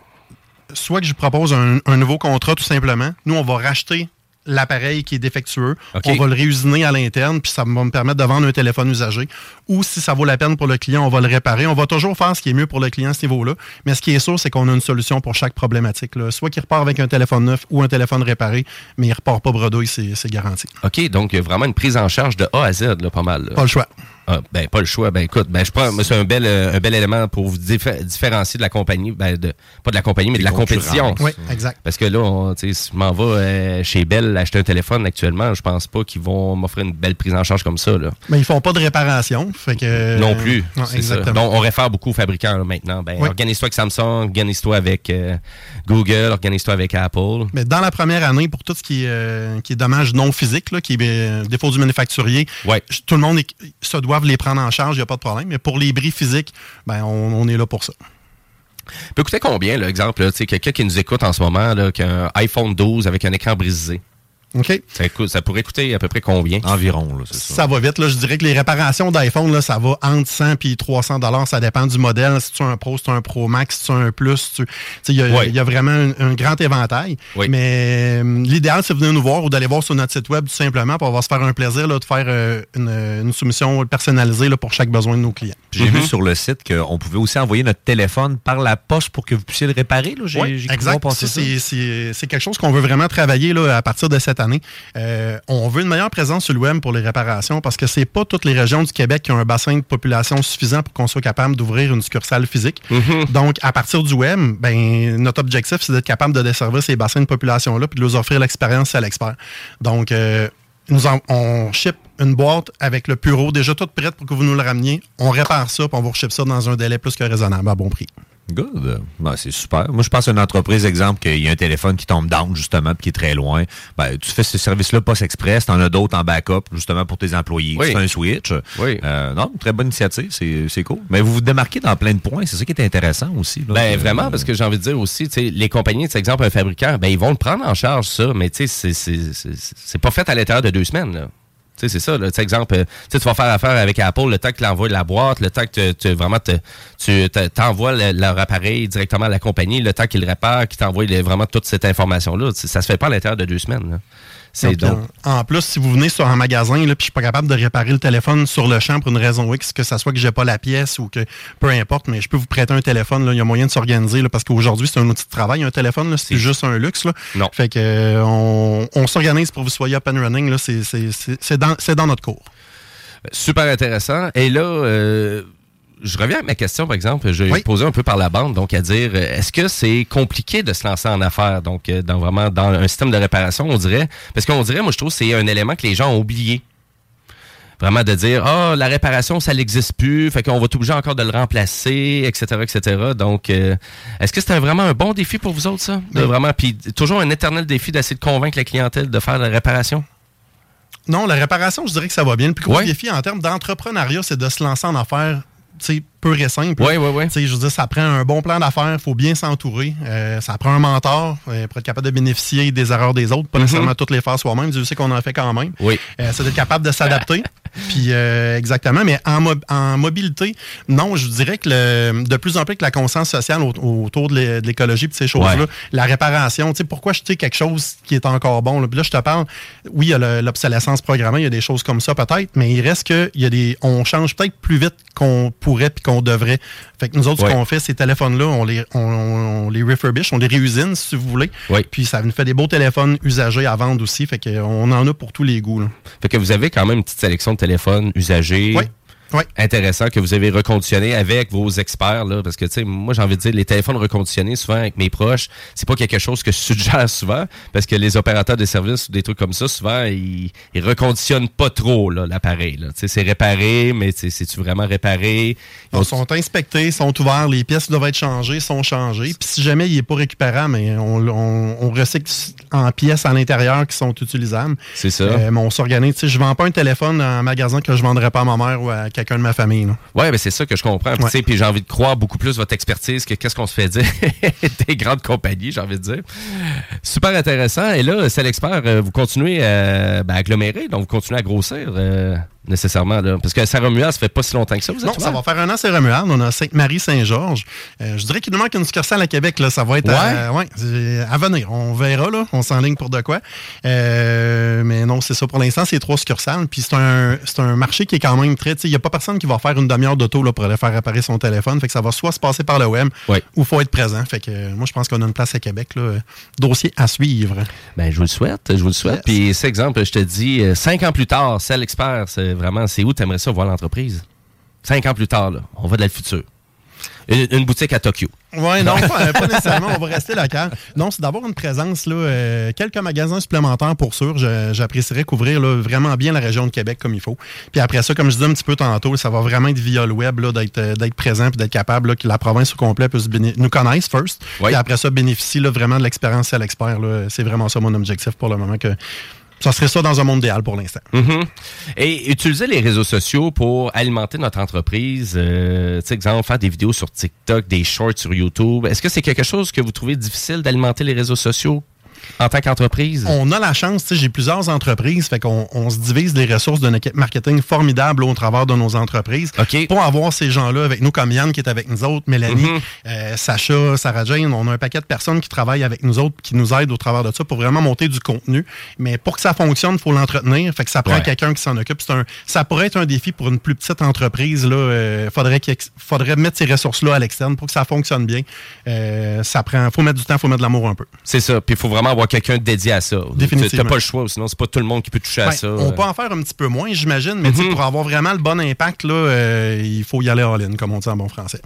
soit que je propose un nouveau contrat tout simplement. Nous, on va racheter l'appareil qui est défectueux. On va le réusiner à l'interne, puis ça va me permettre de vendre un téléphone usagé. Ou si ça vaut la peine pour le client, on va le réparer. On va toujours faire ce qui est mieux pour le client à ce niveau-là. Mais ce qui est sûr, c'est qu'on a une solution pour chaque problématique. là. Soit qu'il repart avec un téléphone neuf ou un téléphone réparé, mais il repart pas bredouille, c'est c'est garanti. OK, donc il y a vraiment une prise en charge de A à Z, là, pas mal. là. Pas le choix. Ah, ben, pas le choix. Ben, écoute, ben, je prends, c'est un bel, euh, un bel élément pour vous diffé- différencier de la compagnie, ben, de, pas de la compagnie, mais de la compétition. Oui, exact. Parce que là, on, tu sais, si je m'en vais euh, chez Bell acheter un téléphone actuellement, je pense pas qu'ils vont m'offrir une belle prise en charge comme ça, là. Mais ils font pas de réparation. Fait que, non plus. Non, ça. Donc, on réfère beaucoup aux fabricants là, maintenant. Ben, Oui. Organise-toi avec Samsung, organise-toi avec euh, Google, organise-toi avec Apple. Mais dans la première année, pour tout ce qui est, euh, qui est dommage non physique, là, qui est euh, défaut du manufacturier, j- tout le monde est- se les prendre en charge, il n'y a pas de problème. Mais pour les bris physiques, ben, on, est là pour ça. peut coûter combien, l'exemple, quelqu'un qui nous écoute en ce moment, là, qui a un iPhone 12 avec un écran brisé? OK? Ça, coûte- ça pourrait coûter à peu près combien? Environ, là, c'est Ça va vite. Là, je dirais que les réparations d'iPhone, là, ça va entre 100 et 300 dollars. Ça dépend du modèle. Si tu as un Pro, si tu as un Pro Max, si tu as un Plus. tu- Il y, a- Oui. il y a vraiment un, un grand éventail. Oui. Mais euh, l'idéal, c'est de venir nous voir ou d'aller voir sur notre site web tout simplement. On va se faire un plaisir là, de faire euh, une, une soumission personnalisée là, pour chaque besoin de nos clients. J'ai vu sur le site qu'on pouvait aussi envoyer notre téléphone par la poste pour que vous puissiez le réparer. là. J'ai Oui, exact. c'est quelque chose qu'on veut vraiment travailler là, à partir de cette année. Euh, on veut une meilleure présence sur le web pour les réparations parce que c'est pas toutes les régions du Québec qui ont un bassin de population suffisant pour qu'on soit capable d'ouvrir une succursale physique. Donc, à partir du web, ben, notre objectif, c'est d'être capable de desservir ces bassins de population-là puis de leur offrir l'expérience à l'expert. Donc, euh, nous en- on ship une boîte avec le bureau déjà toute prête pour que vous nous le rameniez. On répare ça, puis on vous reship ça dans un délai plus que raisonnable, à bon prix. Good. Ben, c'est super. Moi, je pense à une entreprise, exemple, qu'il y a un téléphone qui tombe down, justement, puis qui est très loin. Ben, tu fais ce service-là Post Express, tu en as d'autres en backup, justement, pour tes employés. Oui. Tu fais un switch. Oui. Euh, non, très bonne initiative, c'est c'est cool. Mais vous vous démarquez dans plein de points, c'est ça qui est intéressant aussi. là. Ben Euh, vraiment, parce que j'ai envie de dire aussi, tu sais, les compagnies, exemple, un fabricant, ben ils vont le prendre en charge, ça, mais tu sais, c'est- c'est- c'est c'est pas fait à l'intérieur de deux semaines, là. C'est ça, là. Exemple, euh, tu vas faire affaire avec Apple, le temps que tu l'envoies la boîte, le temps que tu- vraiment tu te- t'envoies le- leur appareil directement à la compagnie, le temps qu'ils réparent, qu'ils t'envoient vraiment toute cette information-là. Ça se fait pas à l'intérieur de deux semaines. C'est Donc, en, en plus, si vous venez sur un magasin, là, puis je suis pas capable de réparer le téléphone sur le champ pour une raison X, que ça soit que j'ai pas la pièce ou que peu importe, mais je peux vous prêter un téléphone. là. Il y a moyen de s'organiser là, parce qu'aujourd'hui, c'est un outil de travail, un téléphone. là, C'est juste un luxe. Là. Non. Fait que euh, on, on s'organise pour que vous soyez up and running. là. C'est- C'est c'est- c'est dans, c'est dans notre cours. Super intéressant. Et là, euh, je reviens à ma question, par exemple. Je vais Oui. poser un peu par la bande, donc à dire, euh, est-ce que c'est compliqué de se lancer en affaires, donc euh, dans vraiment dans un système de réparation, on dirait, parce qu'on dirait, moi je trouve, que c'est un élément que les gens ont oublié. Vraiment de dire, ah, la réparation, ça n'existe plus, fait qu'on va être obligé encore de le remplacer, etc., etc. Donc, euh, est-ce que c'était vraiment un bon défi pour vous autres, ça? De Oui. vraiment, puis toujours un éternel défi d'essayer de convaincre la clientèle de faire la réparation? Non, la réparation, je dirais que ça va bien. Le plus gros Ouais. défi en termes d'entrepreneuriat, c'est de se lancer en affaires tu sais, pur et simple. Oui, oui, oui. Je veux dire, ça prend un bon plan d'affaires, il faut bien s'entourer. Euh, ça prend un mentor euh, pour être capable de bénéficier des erreurs des autres, pas nécessairement toutes les faire soi-même. Dieu sait qu'on en fait quand même. Oui. Euh, c'est d'être capable de s'adapter. Puis exactement, mais en, mo- en mobilité, non, je dirais que le, de plus en plus que la conscience sociale au- autour de l'é- de l'écologie et ces choses-là, Ouais. la réparation, tu sais, pourquoi jeter quelque chose qui est encore bon? Là, Puis là, je te parle, oui, il y a le- l'obsolescence programmée, il y a des choses comme ça peut-être, mais il reste que il y a des, on change peut-être plus vite qu'on pourrait puis qu'on devrait. Fait que nous autres, Ouais. ce qu'on fait, ces téléphones-là, on les, on, on les refurbish, on les réusine, si vous voulez. Oui. Puis ça nous fait des beaux téléphones usagés à vendre aussi. Fait qu'on en a pour tous les goûts. là. Fait que vous avez quand même une petite sélection de téléphones usagés. Oui. Oui. Intéressant que vous avez reconditionné avec vos experts, là, parce que, tu sais, moi, j'ai envie de dire, les téléphones reconditionnés, souvent, avec mes proches, c'est pas quelque chose que je suggère souvent, parce que les opérateurs de services ou des trucs comme ça, souvent, ils, ils reconditionnent pas trop, là, l'appareil. Tu sais, c'est réparé, mais, c'est-tu vraiment réparé? Ils sont inspectés, sont ouverts, les pièces doivent être changées, sont changées. Puis si jamais il n'est pas récupérable, mais on, on- on recycle en pièces à l'intérieur qui sont utilisables. C'est ça. Euh, mais on s'organise. Tu sais, je vends pas un téléphone en magasin que je vendrais pas à ma mère ou à quelqu'un de ma famille. là. Ouais, mais c'est ça que je comprends. Puis, Ouais. j'ai envie de croire beaucoup plus votre expertise que qu'est-ce qu'on se fait dire des grandes compagnies, j'ai envie de dire. Super intéressant. Et là, c'est l'expert, euh, vous continuez à ben, agglomérer, donc vous continuez à grossir euh, nécessairement. Là, parce que Saint-Romuald, ça fait pas si longtemps que ça, vous êtes Non, ça va faire un an, c'est Romuald. On a Sainte-Marie-Saint-Georges. Euh, je dirais qu'il nous manque une succursale à Québec. Là. Ça va être à, ouais, à venir. On verra. Là. On s'enligne pour de quoi. Euh, mais non, c'est ça. Pour l'instant, c'est trois succursales. Puis c'est un, c'est un marché qui est quand même très... Il n'y a pas personne qui va faire une demi-heure d'auto pour aller faire réparer son téléphone. Fait que ça va soit se passer par le web Ouais. ou faut être présent. Fait que euh, moi, je pense qu'on a une place à Québec. Là. Euh, Dossier à suivre. Ben, je vous le souhaite, je vous le souhaite. Puis, cet exemple, je te dis, euh, cinq ans plus tard, c'est l'expert, c'est vraiment, c'est où tu aimerais ça voir l'entreprise? Cinq ans plus tard, là, on va de la future. Une, une boutique à Tokyo. Oui, non, pas, pas nécessairement. On va rester local. Non, c'est d'avoir une présence, là, euh, quelques magasins supplémentaires pour sûr. J'apprécierais couvrir là, vraiment bien la région de Québec comme il faut. Puis après ça, comme je disais un petit peu tantôt, ça va vraiment être via le web d'être euh, d'être présent puis d'être capable là, que la province au complet puisse nous connaisse first. Oui. Puis après ça, bénéficie là, vraiment de l'expérience à l'expert. C'est vraiment ça mon objectif pour le moment. que Ça serait ça dans un monde idéal pour l'instant. Mhm. Et utiliser les réseaux sociaux pour alimenter notre entreprise, euh, sais, exemple, faire des vidéos sur TikTok, des shorts sur YouTube. Est-ce que c'est quelque chose que vous trouvez difficile d'alimenter les réseaux sociaux? En tant qu'entreprise? On a la chance, tu sais, j'ai plusieurs entreprises, fait qu'on on se divise les ressources d'une équipe marketing formidable au travers de nos entreprises. OK. Pour avoir ces gens-là avec nous, comme Yann qui est avec nous autres, Mélanie, Mhm. euh, Sacha, Sarah Jane, on a un paquet de personnes qui travaillent avec nous autres, qui nous aident au travers de ça pour vraiment monter du contenu. Mais pour que ça fonctionne, il faut l'entretenir. Fait que ça prend Ouais. quelqu'un qui s'en occupe. Un, ça pourrait être un défi pour une plus petite entreprise. Là, euh, faudrait, faudrait mettre ces ressources-là à l'externe pour que ça fonctionne bien. Euh, ça prend, faut mettre du temps, faut mettre de l'amour un peu. C'est ça. Puis il faut vraiment quelqu'un dédié à ça. Définitivement. T'as pas le choix, sinon c'est pas tout le monde qui peut toucher à ça. On peut en faire un petit peu moins, j'imagine, mais Mhm. pour avoir vraiment le bon impact, là, euh, il faut y aller all-in, comme on dit en bon français.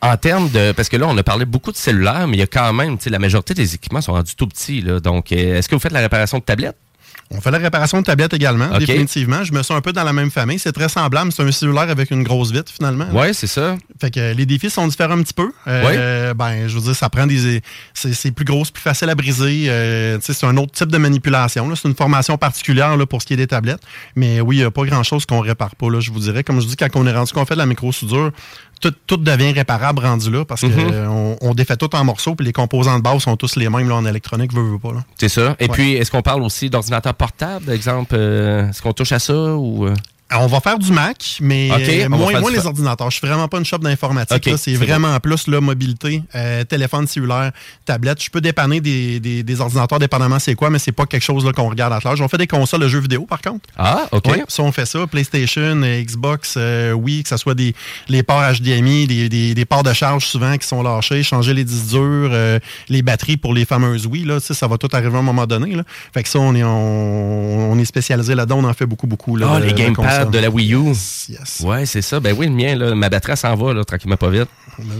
En termes de. Parce que là, on a parlé beaucoup de cellulaires, mais il y a quand même, tu sais, la majorité des équipements sont rendus tout petits. Là. Donc, euh, est-ce que vous faites la réparation de tablettes? On fait la réparation de tablettes également, définitivement. Je me sens un peu dans la même famille. C'est très semblable. C'est un cellulaire avec une grosse vitre, finalement. Oui, c'est ça. Fait que les défis sont différents un petit peu. Euh, Ben, je veux dire, ça prend des. C'est plus gros, c'est plus facile à briser. Euh, tu sais, c'est un autre type de manipulation. C'est une formation particulière là, pour ce qui est des tablettes. Mais oui, il n'y a pas grand-chose qu'on répare pas, là, je vous dirais. Comme je dis, quand on est rendu qu'on fait de la micro-soudure, tout, tout devient réparable rendu là parce Mhm. qu'on on défait tout en morceaux puis les composants de base sont tous les mêmes là, en électronique, veut, veut pas. Là. C'est ça. Et Ouais. puis, est-ce qu'on parle aussi d'ordinateur portable, exemple? euh, est-ce qu'on touche à ça ou. Euh? On va faire du Mac, mais euh, moins, les ordinateurs. Je suis vraiment pas une shop d'informatique. Ok, là. C'est vraiment plus la mobilité, euh, téléphone cellulaire, tablette. Je peux dépanner des, des- des ordinateurs dépendamment c'est quoi, mais c'est pas quelque chose là, qu'on regarde à l'âge. On fait des consoles de jeux vidéo, par contre. Ah, OK. Oui, ça, on fait ça. PlayStation, euh, Xbox, euh, Wii, que ce soit des, les ports HDMI, des, des, des ports de charge souvent qui sont lâchés, changer les disques durs, euh, les batteries pour les fameuses Wii, là, ça va tout arriver à un moment donné. Là. Fait que ça, on est, on, on est spécialisé là-dedans, on en fait beaucoup, beaucoup. Là, Ah, les gamepads de la Wii U. Yes. Ouais, c'est ça. Ben oui, le mien, là, ma batterie s'en va, là, tranquillement pas vite.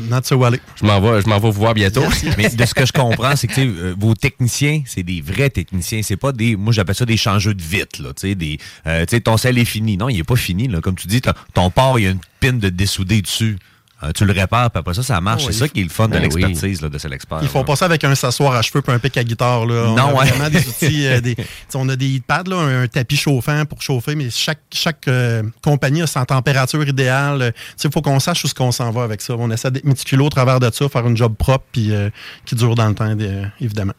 Not so. Je m'en vais, je m'en vais vous voir bientôt. Mais de ce que je comprends, c'est que euh, vos techniciens, c'est des vrais techniciens. C'est pas des. Moi, j'appelle ça des changeux de vite. Là, tu sais, des, euh, tu sais, ton sel est fini. Non, il est pas fini. Là. Comme tu dis, ton port, il y a une pin de dessoudé dessus. Euh, tu le répares, puis après ça, ça marche. Oh, c'est ça qui est le fun de Ben l'expertise de cet expert. Ils font pas ça avec un s'asseoir à cheveux puis un pic à guitare. Là. On Non, a ouais. vraiment des outils. euh, des, on a des heatpads, là, un, tapis chauffant pour chauffer, mais chaque, chaque euh, compagnie a sa température idéale. Il faut qu'on sache où ce qu'on s'en va avec ça. On essaie d'être méticuleux au travers de ça, faire une job propre puis euh, qui dure dans le temps, euh, évidemment.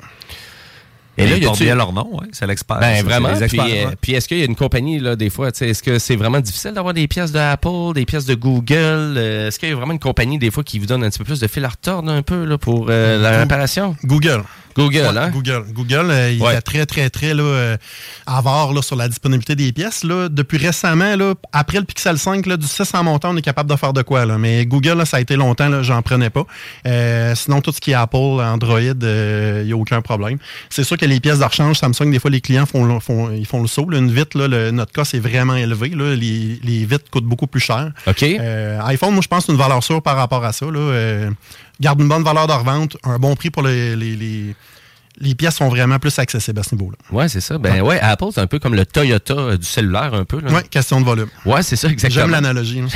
Et là, a-tu- portent bien leur nom, ouais, c'est l'expert. Ben vraiment. Puis, experts, euh, puis est-ce qu'il y a une compagnie, là, des fois, tu sais, est-ce que c'est vraiment difficile d'avoir des pièces de Apple, des pièces de Google? euh, est-ce qu'il y a vraiment une compagnie, des fois, qui vous donne un petit peu plus de fil à retordre un peu là, pour euh, la réparation? Google. Google, hein? Google. Google, euh, il Ouais. était très, très, très là, euh, avare là, sur la disponibilité des pièces. Là. Depuis récemment, là, après le Pixel 5, là, du 6 en montant, on est capable de faire de quoi. Là. Mais Google, là, ça a été longtemps, là, j'en prenais pas. Euh, sinon, tout ce qui est Apple, Android, il n'y a aucun problème. C'est sûr que les pièces de rechange Samsung, des fois, les clients font, ils font le saut. Là. Une vitre, là, le- notre cas, c'est vraiment élevé. Là. Les, les vitres coûtent beaucoup plus cher. OK. Euh, iPhone, moi, je pense c'est une valeur sûre par rapport à ça. Là. Garde une bonne valeur de revente, un bon prix pour les, les, les- les pièces sont vraiment plus accessibles à ce niveau-là. Ouais, c'est ça. Ben ouais, Apple, c'est un peu comme le Toyota euh, du cellulaire, un peu. Oui, question de volume. Ouais, c'est ça, exactement. J'aime l'analogie.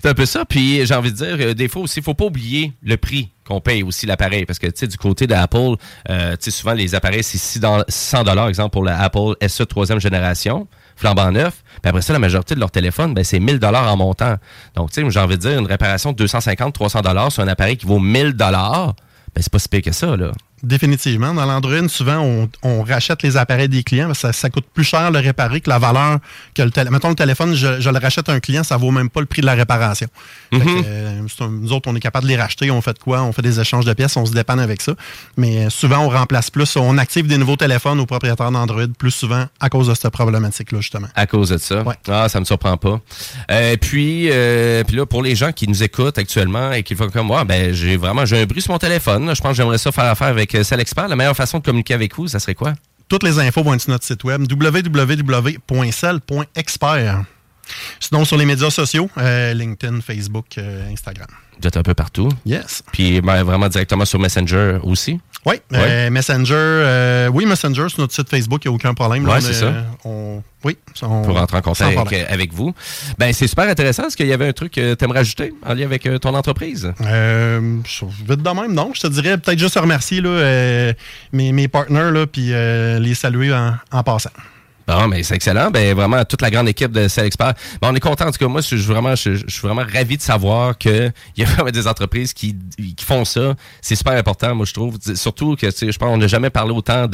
C'est un peu ça. Puis j'ai envie de dire, euh, des fois aussi, il faut pas oublier le prix qu'on paye aussi l'appareil. Parce que, tu sais, du côté d'Apple, euh, tu sais, souvent, les appareils, c'est 600 dollars, exemple, pour la Apple SE troisième génération, flambant neuf. Puis après ça, la majorité de leur téléphone, ben, c'est 1000 dollars en montant. Donc, tu sais, j'ai envie de dire, une réparation de 250, 300 dollars sur un appareil qui vaut 1000 dollars, ben, c'est pas si pire que ça, là. Définitivement. Dans l'Android, souvent, on, on rachète les appareils des clients. parce que Ça, ça coûte plus cher le réparer que la valeur que le téléphone. Mettons le téléphone, je, je le rachète à un client, ça vaut même pas le prix de la réparation. Que, euh, nous autres, on est capable de les racheter. On fait de quoi? On fait des échanges de pièces, on se dépanne avec ça. Mais euh, souvent, on remplace plus. On active des nouveaux téléphones aux propriétaires d'Android plus souvent à cause de cette problématique-là, justement. À cause de ça? Ah, ça me surprend pas. Euh, puis, euh, puis là, pour les gens qui nous écoutent actuellement et qui font comme moi, ben j'ai vraiment j'ai un bruit sur mon téléphone. là. Je pense que j'aimerais ça faire affaire avec euh, Cell Expert. La meilleure façon de communiquer avec vous, ça serait quoi? Toutes les infos vont être sur notre site web www.cell.expert. Sinon, sur les médias sociaux, euh, LinkedIn, Facebook, euh, Instagram. Vous êtes un peu partout. Yes. Puis ben, vraiment directement sur Messenger aussi. Oui, euh, Messenger, euh, oui, Messenger, sur notre site Facebook, il n'y a aucun problème. là. Ouais, c'est est- ça. on- oui, on- Pour rentrer en contact avec, vous. Ben c'est super intéressant. Est-ce qu'il y avait un truc que tu aimerais ajouter en lien avec euh, ton entreprise? Euh, je- vite de même, non. Je te dirais peut-être juste remercier là, euh, mes, mes là, puis euh, les saluer en, en passant. Bon, mais c'est excellent. Ben, vraiment, toute la grande équipe de Cell Expert. Ben, on est content. En tout cas, moi, je suis vraiment, je, je suis vraiment ravi de savoir qu'il y a vraiment des entreprises qui, qui font ça. C'est super important, moi, je trouve. Surtout que, tu sais, je pense, on n'a jamais parlé autant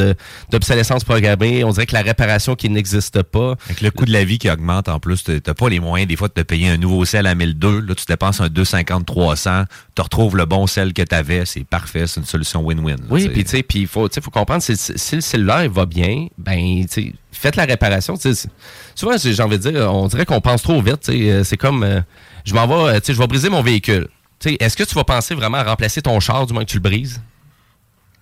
d'obsolescence programmée. On dirait que la réparation qui n'existe pas. Avec le coût de la vie qui augmente en plus, tu n'as pas les moyens des fois de te payer un nouveau sel à 1002. Là, tu dépenses un 250, 300, tu retrouves le bon sel que tu avais. C'est parfait, c'est une solution win-win. Oui, puis tu sais, il faut, tu sais, faut comprendre, si, si le cellulaire va bien, ben, tu sais, faites la réparation. tu Souvent, j'ai envie de dire, on dirait qu'on pense trop vite. euh, C'est comme, euh, je m'en vais, euh, je vais briser mon véhicule. Est-ce que tu vas penser vraiment à remplacer ton char du moment que tu le brises?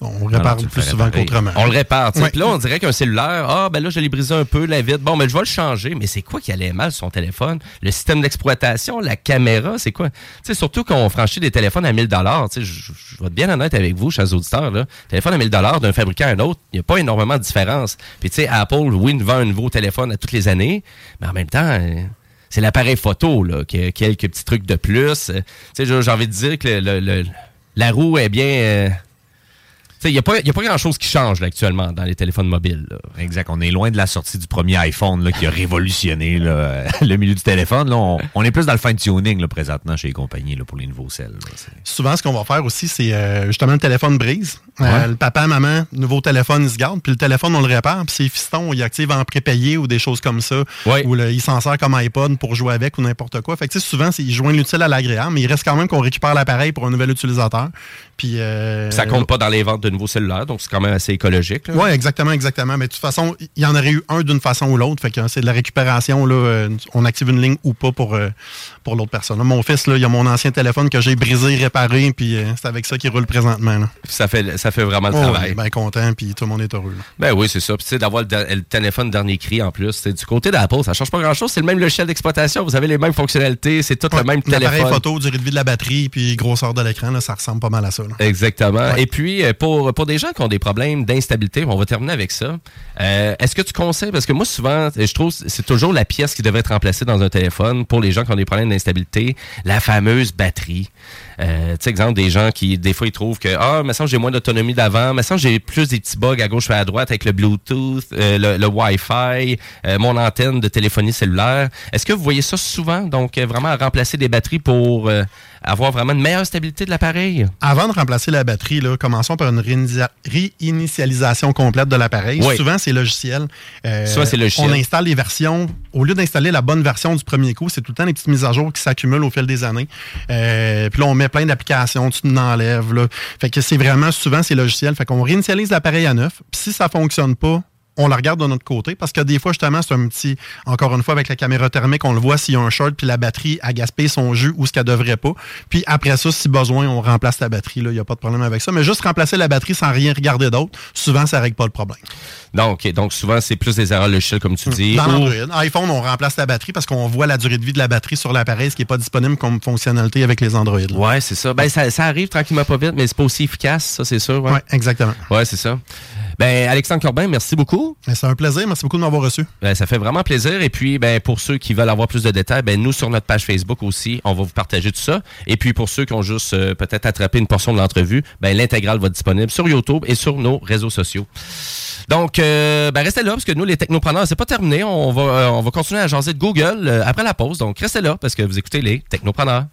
On répare plus souvent qu'autrement. On le répare. Puis là, on dirait qu'un cellulaire, ah, ben là, je l'ai brisé un peu, la vitre. Bon, mais je vais le changer. Mais c'est quoi qui allait mal sur son téléphone? Le système d'exploitation, la caméra, c'est quoi? Tu sais, surtout quand on franchit des téléphones à 1000 Tu sais, je vais être bien honnête avec vous, chers auditeurs. Là. Téléphone à 1000 d'un fabricant à un autre, il n'y a pas énormément de différence. Puis, tu sais, Apple, oui, vend un nouveau téléphone à toutes les années, mais en même temps, euh, c'est l'appareil photo là, qui a quelques petits trucs de plus. Tu sais, j'ai j'ai envie de dire que le- le- le- la roue est bien. euh, Il n'y a pas, y a pas grand-chose qui change là, actuellement dans les téléphones mobiles. là. Exact. On est loin de la sortie du premier iPhone là, qui a révolutionné là, le milieu du téléphone. Là, on, on est plus dans le fine-tuning présentement chez les compagnies là, pour les nouveaux. C'est- Souvent, ce qu'on va faire aussi, c'est euh, justement le téléphone brise. Euh, Ouais. le papa, maman, nouveau téléphone, il se garde, puis le téléphone, on le répare, puis ses fistons, ils activent en prépayé ou des choses comme ça. Ou le- il s'en sert comme iPod pour jouer avec ou n'importe quoi. Fait que tu sais, souvent, c'est- ils joignent l'utile à l'agréable, mais il reste quand même qu'on récupère l'appareil pour un nouvel utilisateur. Puis, euh, Ça compte pas dans les ventes de nouveaux cellulaires, donc c'est quand même assez écologique. Oui, exactement, exactement. Mais de toute façon, il y en aurait eu un d'une façon ou l'autre. Fait que c'est de la récupération. Là, euh, on active une ligne ou pas pour, euh, pour l'autre personne. Là, mon fils, là, il a mon ancien téléphone que j'ai brisé, réparé, puis euh, c'est avec ça qu'il roule présentement. Là. Ça fait, ça fait vraiment le Oh, travail. bien content, puis tout le monde est heureux. Ben oui, c'est ça. Puis tu sais, d'avoir le, téléphone dernier cri en plus. c'est Du côté d'Apple, ça change pas grand-chose. C'est le même logiciel d'exploitation. Vous avez les mêmes fonctionnalités. C'est tout le même L'appareil téléphone. photo, durée de vie de la batterie, puis grosseur de l'écran, ça ressemble pas mal à ça. Exactement. Et puis, euh, pour, pour des gens qui ont des problèmes d'instabilité, on va terminer avec ça. Euh, Est-ce que tu conseilles, parce que moi, souvent, je trouve c'est toujours la pièce qui devrait être remplacée dans un téléphone pour les gens qui ont des problèmes d'instabilité, la fameuse batterie. Euh, tu sais, exemple, des gens qui, des fois, ils trouvent que, ah, mais ça, j'ai moins d'autonomie d'avant, mais ça, j'ai plus des petits bugs à gauche et à droite avec le Bluetooth, euh, le, le Wi-Fi, euh, mon antenne de téléphonie cellulaire. Est-ce que vous voyez ça souvent, donc, euh, vraiment à remplacer des batteries pour euh, avoir vraiment une meilleure stabilité de l'appareil? Avant de remplacer la batterie, là, commençons par une réinitialisation complète de l'appareil. Oui. Souvent, c'est logiciel. Euh, Souvent, c'est logiciel. On installe les versions. Au lieu d'installer la bonne version du premier coup, c'est tout le temps des petites mises à jour qui s'accumulent au fil des années. Euh, puis là, on met plein d'applications, tu en enlèves. Là. Fait que c'est vraiment, souvent, c'est logiciel. Fait qu'on réinitialise l'appareil à neuf. Puis si ça fonctionne pas, on la regarde de notre côté parce que des fois, justement, c'est un petit. Encore une fois, avec la caméra thermique, on le voit s'il y a un short puis la batterie a gaspillé son jus ou ce qu'elle devrait pas. Puis après ça, si besoin, on remplace la batterie. Il n'y a pas de problème avec ça. Mais juste remplacer la batterie sans rien regarder d'autre, souvent, ça règle pas le problème. Donc, donc souvent, c'est plus des erreurs logicielles, comme tu dis. Dans ou- iPhone, on remplace la batterie parce qu'on voit la durée de vie de la batterie sur l'appareil, ce qui n'est pas disponible comme fonctionnalité avec les Android. Ouais, c'est ça. Ben, ça, ça arrive tranquillement pas vite, mais c'est pas aussi efficace, ça, c'est sûr. Ouais, Ouais, exactement. Ouais, c'est ça. Ben, Alexandre Corbin, merci beaucoup. C'est un plaisir. Merci beaucoup de m'avoir reçu. Ben, ça fait vraiment plaisir. Et puis, ben, pour ceux qui veulent avoir plus de détails, ben, nous, sur notre page Facebook aussi, on va vous partager tout ça. Et puis, pour ceux qui ont juste euh, peut-être attrapé une portion de l'entrevue, ben, l'intégrale va être disponible sur YouTube et sur nos réseaux sociaux. Donc, euh, ben, restez là, parce que nous, les technopreneurs, c'est pas terminé. On va, euh, on va continuer à jaser de Google euh, après la pause. Donc, restez là, parce que vous écoutez les technopreneurs.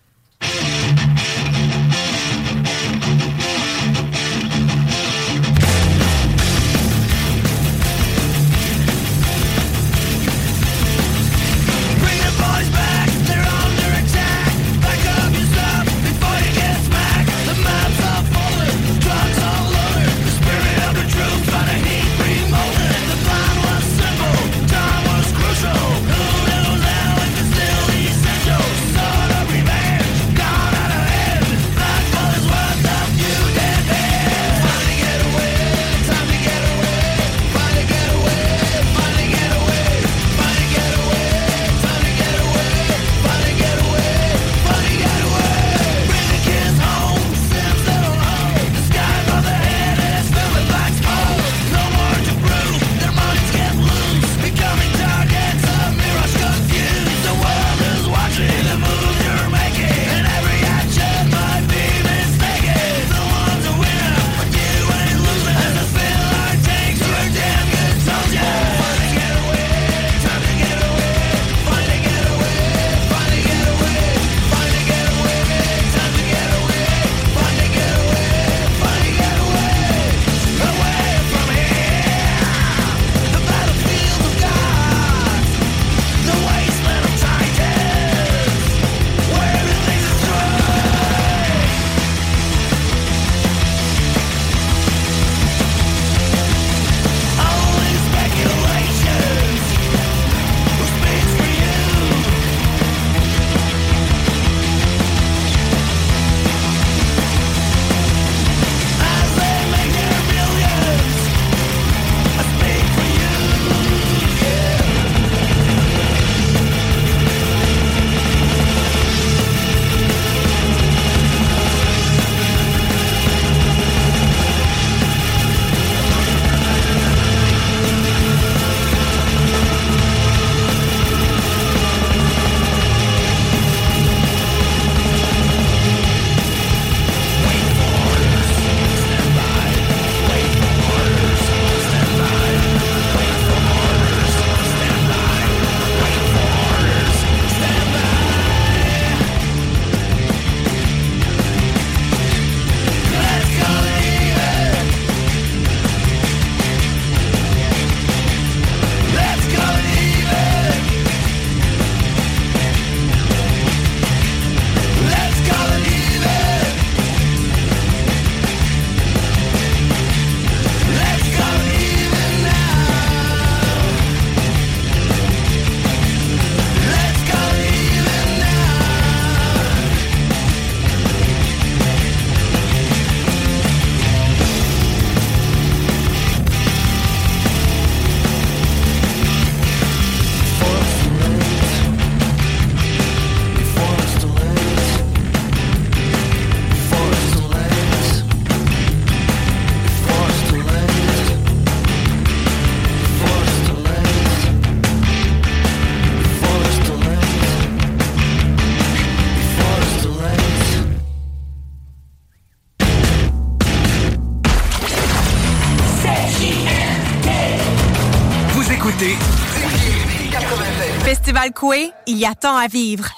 Il y a tant à vivre.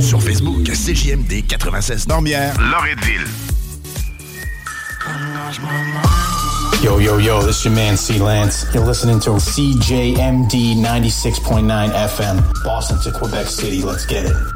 Sur Facebook, CJMD 96 Normière, Loretteville. Yo, yo, yo, this is your man C Lance. You're listening to CJMD 96.9 FM, Boston to Quebec City. Let's get it.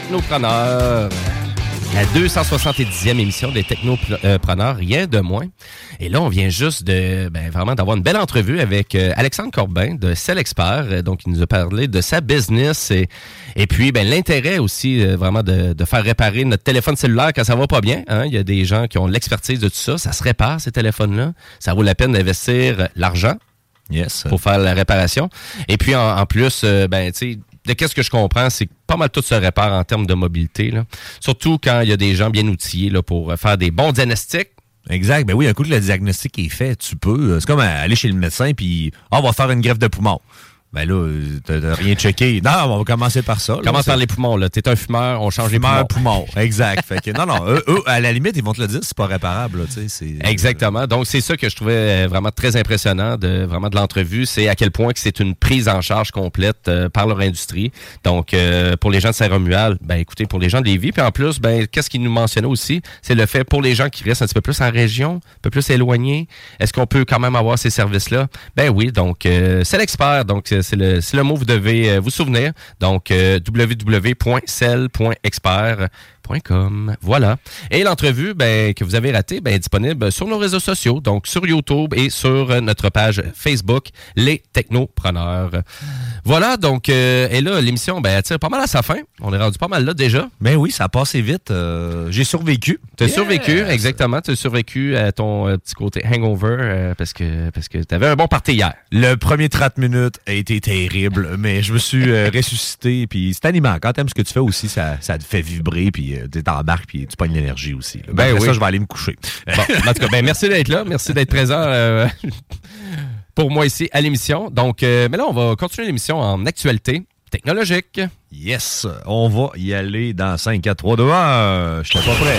Retour au Technopreneur. La 270e émission des Technopreneurs, rien de moins. Et là, on vient juste de ben, vraiment d'avoir une belle entrevue avec euh, Alexandre Corbin de Cell Expert. Euh, Donc, il nous a parlé de sa business et, et puis ben, l'intérêt aussi euh, vraiment de, de faire réparer notre téléphone cellulaire quand ça va pas bien. hein. Il y a des gens qui ont l'expertise de tout ça. Ça se répare, ces téléphones-là. Ça vaut la peine d'investir l'argent Yes. pour faire la réparation. Et puis, en, en plus, euh, ben, tu sais, qu'est-ce que je comprends, c'est que pas mal tout se répare en termes de mobilité. Surtout quand il y a des gens bien outillés là, pour euh, faire des bons diagnostics. Exact. Ben oui, un coup que le diagnostic est fait, tu peux. euh, C'est comme aller chez le médecin puis ah, on va faire une greffe de poumon. Ben là, euh, t'as rien checké. Non, on va commencer par ça. là. Commence par les poumons. là. T'es un fumeur, on change les poumons. poumon. Exact. Fait que, non, non, eux, eux, à la limite, ils vont te le dire, c'est pas réparable. là, c'est- Exactement. Donc, c'est ça que je trouvais euh, vraiment très impressionnant de vraiment de l'entrevue. C'est à quel point que c'est une prise en charge complète euh, par leur industrie. Donc, euh, pour les gens de Saint-Romuald, ben écoutez, pour les gens de Lévis, puis en plus, ben qu'est-ce qu'ils nous mentionnaient aussi, c'est le fait pour les gens qui restent un petit peu plus en région, un peu plus éloignés, est-ce qu'on peut quand même avoir ces services-là? Ben oui, donc euh, c'est l'expert, donc euh, c'est le, le mot que vous devez euh, vous souvenir. Donc, euh, www.cell.expert.com. Voilà. Et l'entrevue ben, que vous avez ratée ben, est disponible sur nos réseaux sociaux, donc sur YouTube et sur euh, notre page Facebook, Les Technopreneurs. Voilà, donc, euh, et là, l'émission, ben, elle tire pas mal à sa fin. On est rendu pas mal là déjà. Ben oui, ça a passé vite. euh, J'ai survécu. Tu as Yes. survécu, exactement. Tu as survécu à ton euh, petit côté hangover euh, parce que, parce que tu avais un bon party hier. Le premier 30 minutes a été terrible, mais je me suis euh, ressuscité. Puis c'est animant. Quand t'aimes ce que tu fais aussi, ça, ça te fait vibrer. Puis euh, tu t'embarques, puis tu pognes l'énergie aussi. là. Ben Après oui. ça, je vais aller me coucher. Bon, en tout cas, ben, merci d'être là. Merci d'être présent euh, pour moi ici à l'émission. Donc, euh, mais là, on va continuer l'émission en actualité technologique. Yes, on va y aller dans 5, 4, 3, 2, 1. Je suis pas prêt.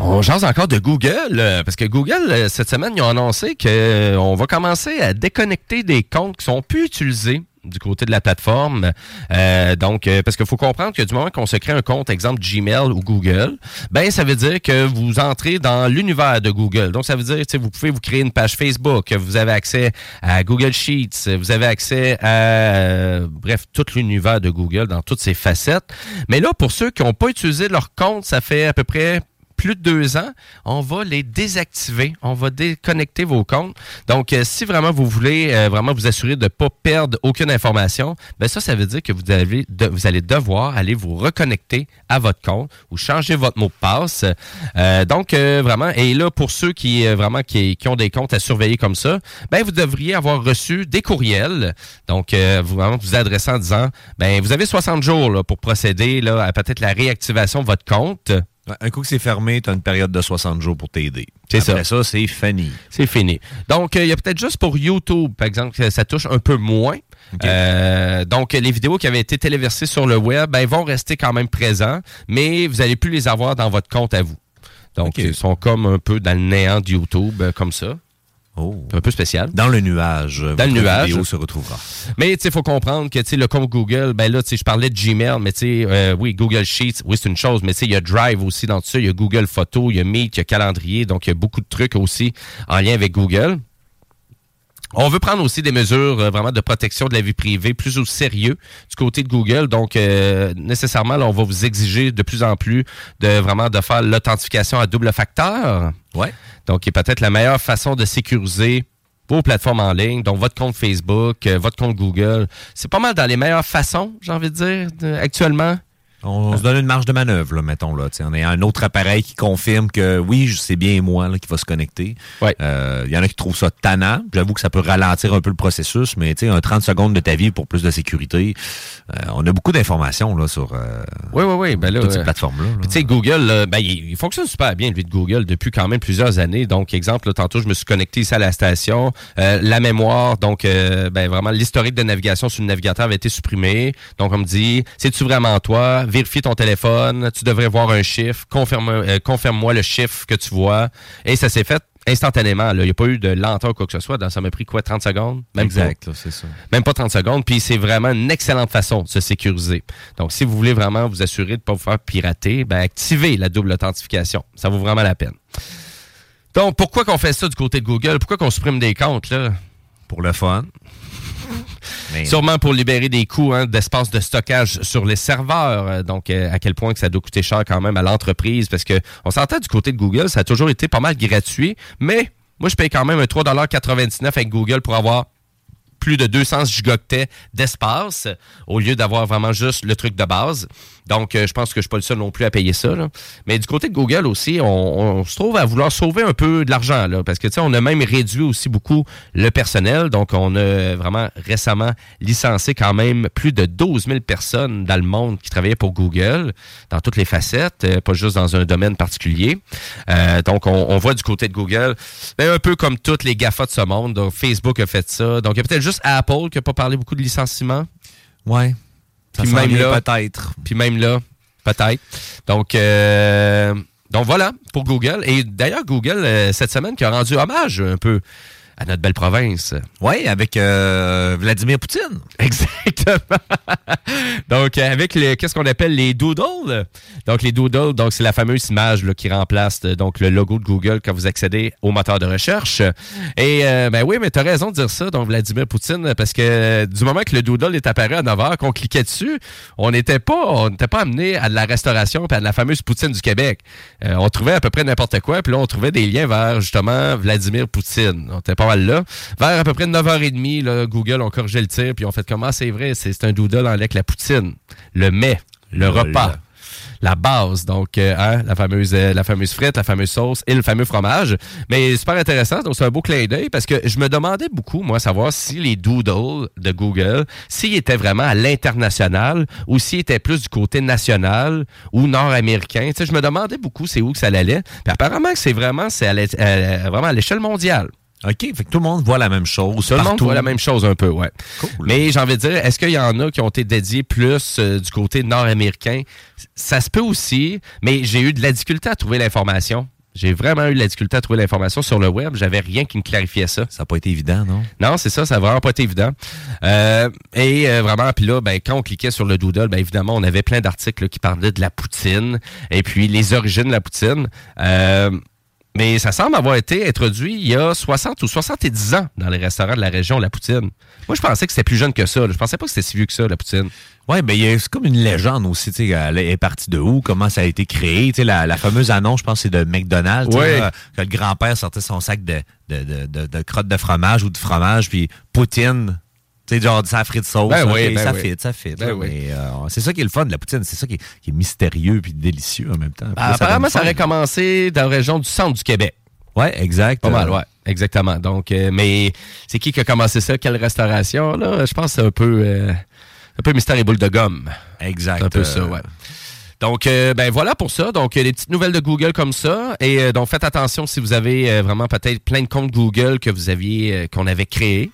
On jase encore de Google, euh, parce que Google, euh, cette semaine, ils ont annoncé qu'on va commencer à déconnecter des comptes qui sont plus utilisés du côté de la plateforme. Euh, donc, euh, parce qu'il faut comprendre que du moment qu'on se crée un compte, exemple Gmail ou Google, ben ça veut dire que vous entrez dans l'univers de Google. Donc, ça veut dire que vous pouvez vous créer une page Facebook, vous avez accès à Google Sheets, vous avez accès à, bref, tout l'univers de Google dans toutes ses facettes. Mais là, pour ceux qui n'ont pas utilisé leur compte, ça fait à peu près plus de deux ans, on va les désactiver. On va déconnecter vos comptes. Donc, euh, si vraiment vous voulez euh, vraiment vous assurer de ne pas perdre aucune information, ben ça, ça veut dire que vous, allez devoir aller vous reconnecter à votre compte ou changer votre mot de passe. Euh, donc, vraiment, et là, pour ceux qui vraiment qui, ont des comptes à surveiller comme ça, ben vous devriez avoir reçu des courriels. Donc, vraiment vous adressant en disant, ben vous avez 60 jours pour procéder là, à peut-être la réactivation de votre compte. Un coup que c'est fermé, tu as une période de 60 jours pour t'aider. C'est Après ça. ça, c'est fini. C'est fini. Donc, euh, il y a peut-être juste pour YouTube, par exemple, que ça touche un peu moins. Euh, donc, les vidéos qui avaient été téléversées sur le web, ben, vont rester quand même présents, mais vous n'allez plus les avoir dans votre compte à vous. Donc, ils sont comme un peu dans le néant de YouTube, euh, comme ça. Un peu spécial. Dans le nuage. Dans le nuage. vidéo se retrouvera. Mais il faut comprendre que le compte Google, ben là, je parlais de Gmail, mais euh, oui, Google Sheets, oui, c'est une chose, mais il y a Drive aussi dans tout ça, il y a Google Photos, il y a Meet, il y a Calendrier, donc il y a beaucoup de trucs aussi en lien avec Google. On veut prendre aussi des mesures euh, vraiment de protection de la vie privée plus au sérieux du côté de Google. Donc, euh, nécessairement, là, on va vous exiger de plus en plus de vraiment de faire l'authentification à double facteur. Ouais. Donc, qui est peut-être la meilleure façon de sécuriser vos plateformes en ligne, donc votre compte Facebook, euh, votre compte Google. C'est pas mal dans les meilleures façons, j'ai envie de dire, de- actuellement. On se donne une marge de manœuvre, là, mettons. Là, on a un autre appareil qui confirme que oui, c'est bien moi là, qui va se connecter. Euh, Il y en a qui trouvent ça tannant. J'avoue que ça peut ralentir un peu le processus, mais un 30 secondes de ta vie pour plus de sécurité. Euh, on a beaucoup d'informations là, sur euh, Oui, oui, oui. Ben là, toutes ces euh, plateformes-là. Puis, Tu sais, Google, ben, il, il fonctionne super bien, lui, de Google, depuis quand même plusieurs années. Donc, exemple, là, tantôt, je me suis connecté ici à la station. La mémoire, donc, ben, vraiment, l'historique de navigation sur le navigateur avait été supprimé. Donc, on me dit, c'est-tu vraiment toi? Vérifie ton téléphone. Tu devrais voir un chiffre. Euh, confirme-moi le chiffre que tu vois. Et ça s'est fait instantanément. là. Il n'y a pas eu de lenteur ou quoi que ce soit. Ça m'a pris quoi, 30 secondes? Même Exact, c'est ça. Même pas 30 secondes. Puis c'est vraiment une excellente façon de se sécuriser. Donc, si vous voulez vraiment vous assurer de ne pas vous faire pirater, ben, activez la double authentification. Ça vaut vraiment la peine. Donc, pourquoi qu'on fait ça du côté de Google? Pourquoi qu'on supprime des comptes, là? Pour le fun. Sûrement pour libérer des coûts hein, d'espace de stockage sur les serveurs. Euh, Donc, euh, à quel point que ça doit coûter cher quand même à l'entreprise. Parce que on s'entend du côté de Google, ça a toujours été pas mal gratuit. Mais moi, je paye quand même un 3,99 avec Google pour avoir plus de 200 gigaoctets d'espace au lieu d'avoir vraiment juste le truc de base. Donc, euh, je pense que je suis pas le seul non plus à payer ça. Mais du côté de Google aussi, on, se trouve à vouloir sauver un peu de l'argent. Parce que, tu on a même réduit aussi beaucoup le personnel. Donc, on a vraiment récemment licencié quand même plus de 12 000 personnes dans le monde qui travaillaient pour Google, dans toutes les facettes, euh, pas juste dans un domaine particulier. Euh, donc, on, voit du côté de Google, ben, un peu comme toutes les GAFA de ce monde. Facebook a fait ça. Donc, il y a peut-être juste Apple qui n'a pas parlé beaucoup de licenciement. Ouais. Puis même là, peut-être. Puis même là, peut-être. Donc, euh, donc voilà pour Google. Et d'ailleurs, Google, euh, cette semaine, qui a rendu hommage un peu à notre belle province. Oui, avec euh, Vladimir Poutine. Exactement. donc, euh, avec le, qu'est-ce qu'on appelle les doodles? Donc, les doodles, donc c'est la fameuse image là, qui remplace euh, donc le logo de Google quand vous accédez au moteur de recherche. Et euh, ben oui, mais tu as raison de dire ça, donc Vladimir Poutine, parce que du moment que le doodle est apparu à 9 h, qu'on cliquait dessus, on n'était pas, on n'était pas amené à de la restauration puis à de la fameuse Poutine du Québec. Euh, on trouvait à peu près n'importe quoi, puis là, on trouvait des liens vers justement Vladimir Poutine. On était pas Vers à peu près 9h30, là, Google ont corrigé le tir, puis on fait comment c'est vrai, c'est un doodle en lait la poutine, le mets, le repas la base, donc euh, hein, la fameuse euh, la fameuse frite, la fameuse sauce et le fameux fromage. Mais super intéressant, donc c'est un beau clin d'œil parce que je me demandais beaucoup, moi, savoir si les doodles de Google, s'ils étaient vraiment à l'international ou s'ils étaient plus du côté national ou nord-américain. Tu sais, je me demandais beaucoup c'est où que ça allait. Puis apparemment que c'est vraiment c'est à l'é- euh, vraiment à l'échelle mondiale. OK, fait que tout le monde voit la même chose. Tout le monde voit la même chose un peu, ouais. Mais j'ai envie de dire, est-ce qu'il y en a qui ont été dédiés plus euh, du côté nord-américain? Ça se peut aussi, mais j'ai eu de la difficulté à trouver l'information. J'ai vraiment eu de la difficulté à trouver l'information sur le web. J'avais rien qui me clarifiait ça. Ça n'a pas été évident, non? Non, c'est ça, ça n'a vraiment pas été évident. Euh, et euh, vraiment, puis là, ben, quand on cliquait sur le doodle, ben, évidemment, on avait plein d'articles qui parlaient de la poutine et puis les origines de la poutine. Euh, mais ça semble avoir été introduit il y a 60 ou 70 ans dans les restaurants de la région, la poutine. Moi, je pensais que c'était plus jeune que ça. là. Je pensais pas que c'était si vieux que ça, la poutine. Oui, ben, il y a- c'est comme une légende aussi, tu sais, elle est partie de où, comment ça a été créé, tu sais, la, la fameuse annonce, je pense, c'est de McDonald's, Ouais. là, que le grand-père sortait son sac de, de, de, de, de crottes de fromage ou de fromage, puis poutine, sais, genre, ça frites sauce, Ben oui, ben ça oui. fit, ça fit. Ben là, oui. mais, euh, c'est ça qui est le fun de la poutine, c'est ça qui est, qui est mystérieux puis délicieux en même temps. Là, apparemment, ça aurait commencé dans la région du centre du Québec. Ouais, exact. Pas mal, ouais. Exactement. Donc, euh, mais c'est qui qui a commencé ça? Quelle restauration? Là? Je pense que c'est un peu, euh, un peu mystère et boule de gomme. Exact. C'est un peu ça, ouais. Donc, euh, ben voilà pour ça. Donc, les petites nouvelles de Google comme ça. Et euh, donc, faites attention si vous avez euh, vraiment peut-être plein de comptes Google que vous aviez, qu'on avait créés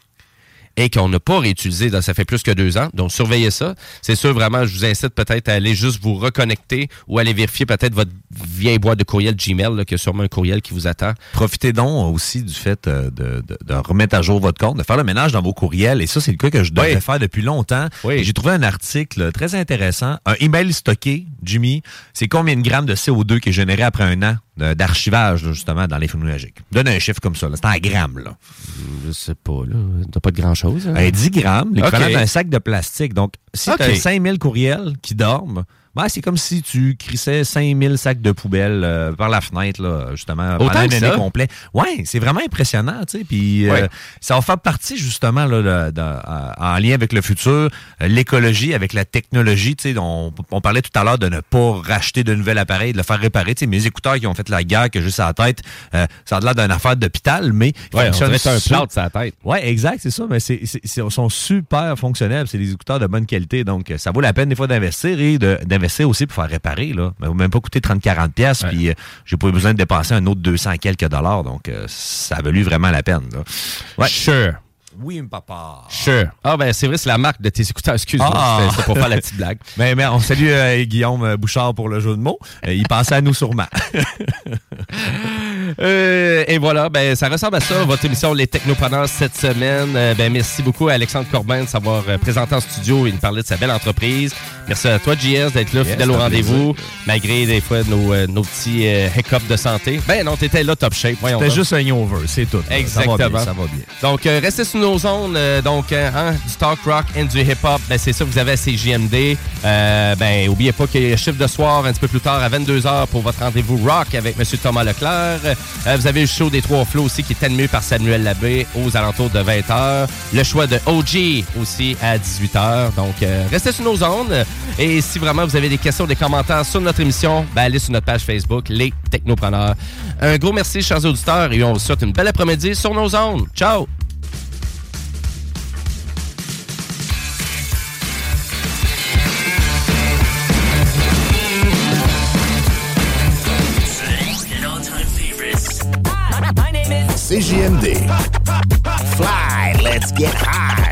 et qu'on n'a pas réutilisé, dans- ça fait plus que deux ans. Donc, surveillez ça. C'est sûr, vraiment, je vous incite peut-être à aller juste vous reconnecter ou aller vérifier peut-être votre vieille boîte de courriel Gmail, là, y a sûrement un courriel qui vous attend. Profitez donc aussi du fait euh, de, de- de remettre à jour votre compte, de faire le ménage dans vos courriels. Et ça, c'est le cas que je devrais Oui. faire depuis longtemps. Et J'ai trouvé un article très intéressant. Un email stocké, Jimmy, c'est combien de grammes de CO2 qui est généré après un an? D'archivage, justement, dans les numériques? Donne un chiffre comme ça. C'est en grammes. Là. Je sais pas. là. T'as pas de grand-chose. hein? Euh, 10 grammes, l'équivalent Ok. d'un sac de plastique. Donc, si Ok. tu as 5000 courriels qui dorment, Ben, c'est comme si tu crissais 5000 sacs de poubelle euh, par la fenêtre, là, justement, Autant pendant une année complète. Ouais, c'est vraiment impressionnant, tu sais. Puis euh, ça va faire partie, justement, là, de- de- euh, en lien avec le futur, euh, l'écologie, avec la technologie, tu sais. On, on parlait tout à l'heure de ne pas racheter de nouvel appareil, de le faire réparer. Tu sais, mes écouteurs qui ont fait la guerre, que juste à la tête, euh, ça a l'air d'une affaire d'hôpital, mais Ouais, on dirait un plâtre sur la tête. Ouais, exact, c'est ça. Mais c'est, sont super fonctionnels. C'est des écouteurs de bonne qualité. Donc, ça vaut la peine des fois d'investir et de- d'investir aussi pour faire réparer. Là. Ça va même pas coûter 30-40$. pièces Puis, euh, j'ai pas eu besoin de dépenser un autre 200 quelques dollars. Donc, euh, ça a valu vraiment la peine. Là. Ouais. Sure. Oui, papa. Sure. Ah, ben, c'est vrai, c'est la marque de tes écouteurs. Excuse-moi. Ah. C'était- pour faire la petite blague. Mais, mais on salue euh, Guillaume Bouchard pour le jeu de mots. Euh, il pensait à nous sûrement. Euh, et voilà, ben, ça ressemble à ça, votre émission Les Technopreneurs cette semaine. Euh, ben, merci beaucoup à Alexandre Corbin de s'avoir euh, présenté en studio et nous parler de sa belle entreprise. Merci à toi, JS, d'être là, Yes, fidèle au rendez-vous, malgré des fois nos, euh, nos petits euh, hiccups de santé. Ben non, t'étais là top shape. C'était juste un over, c'est tout. Exactement. Ça va bien. Ça va bien. Donc, restez sous nos zones. donc, hein, du talk rock et du hip-hop, ben, c'est ça que vous avez à CJMD. Ben, oubliez pas qu'il y a chiffre de soir un petit peu plus tard à 22h pour votre rendez-vous rock avec M. Thomas Leclerc. Euh, vous avez le show des Trois Flots aussi qui est animé par Samuel Labbé aux alentours de 20h. Le choix de OG aussi à 18h. Donc, euh, restez sur nos zones. Et si vraiment vous avez des questions, des commentaires sur notre émission, ben, allez sur notre page Facebook, Les Technopreneurs. Un gros merci, chers auditeurs, et on vous souhaite une belle après-midi sur nos zones. Ciao! CJMD. Fly, let's get high.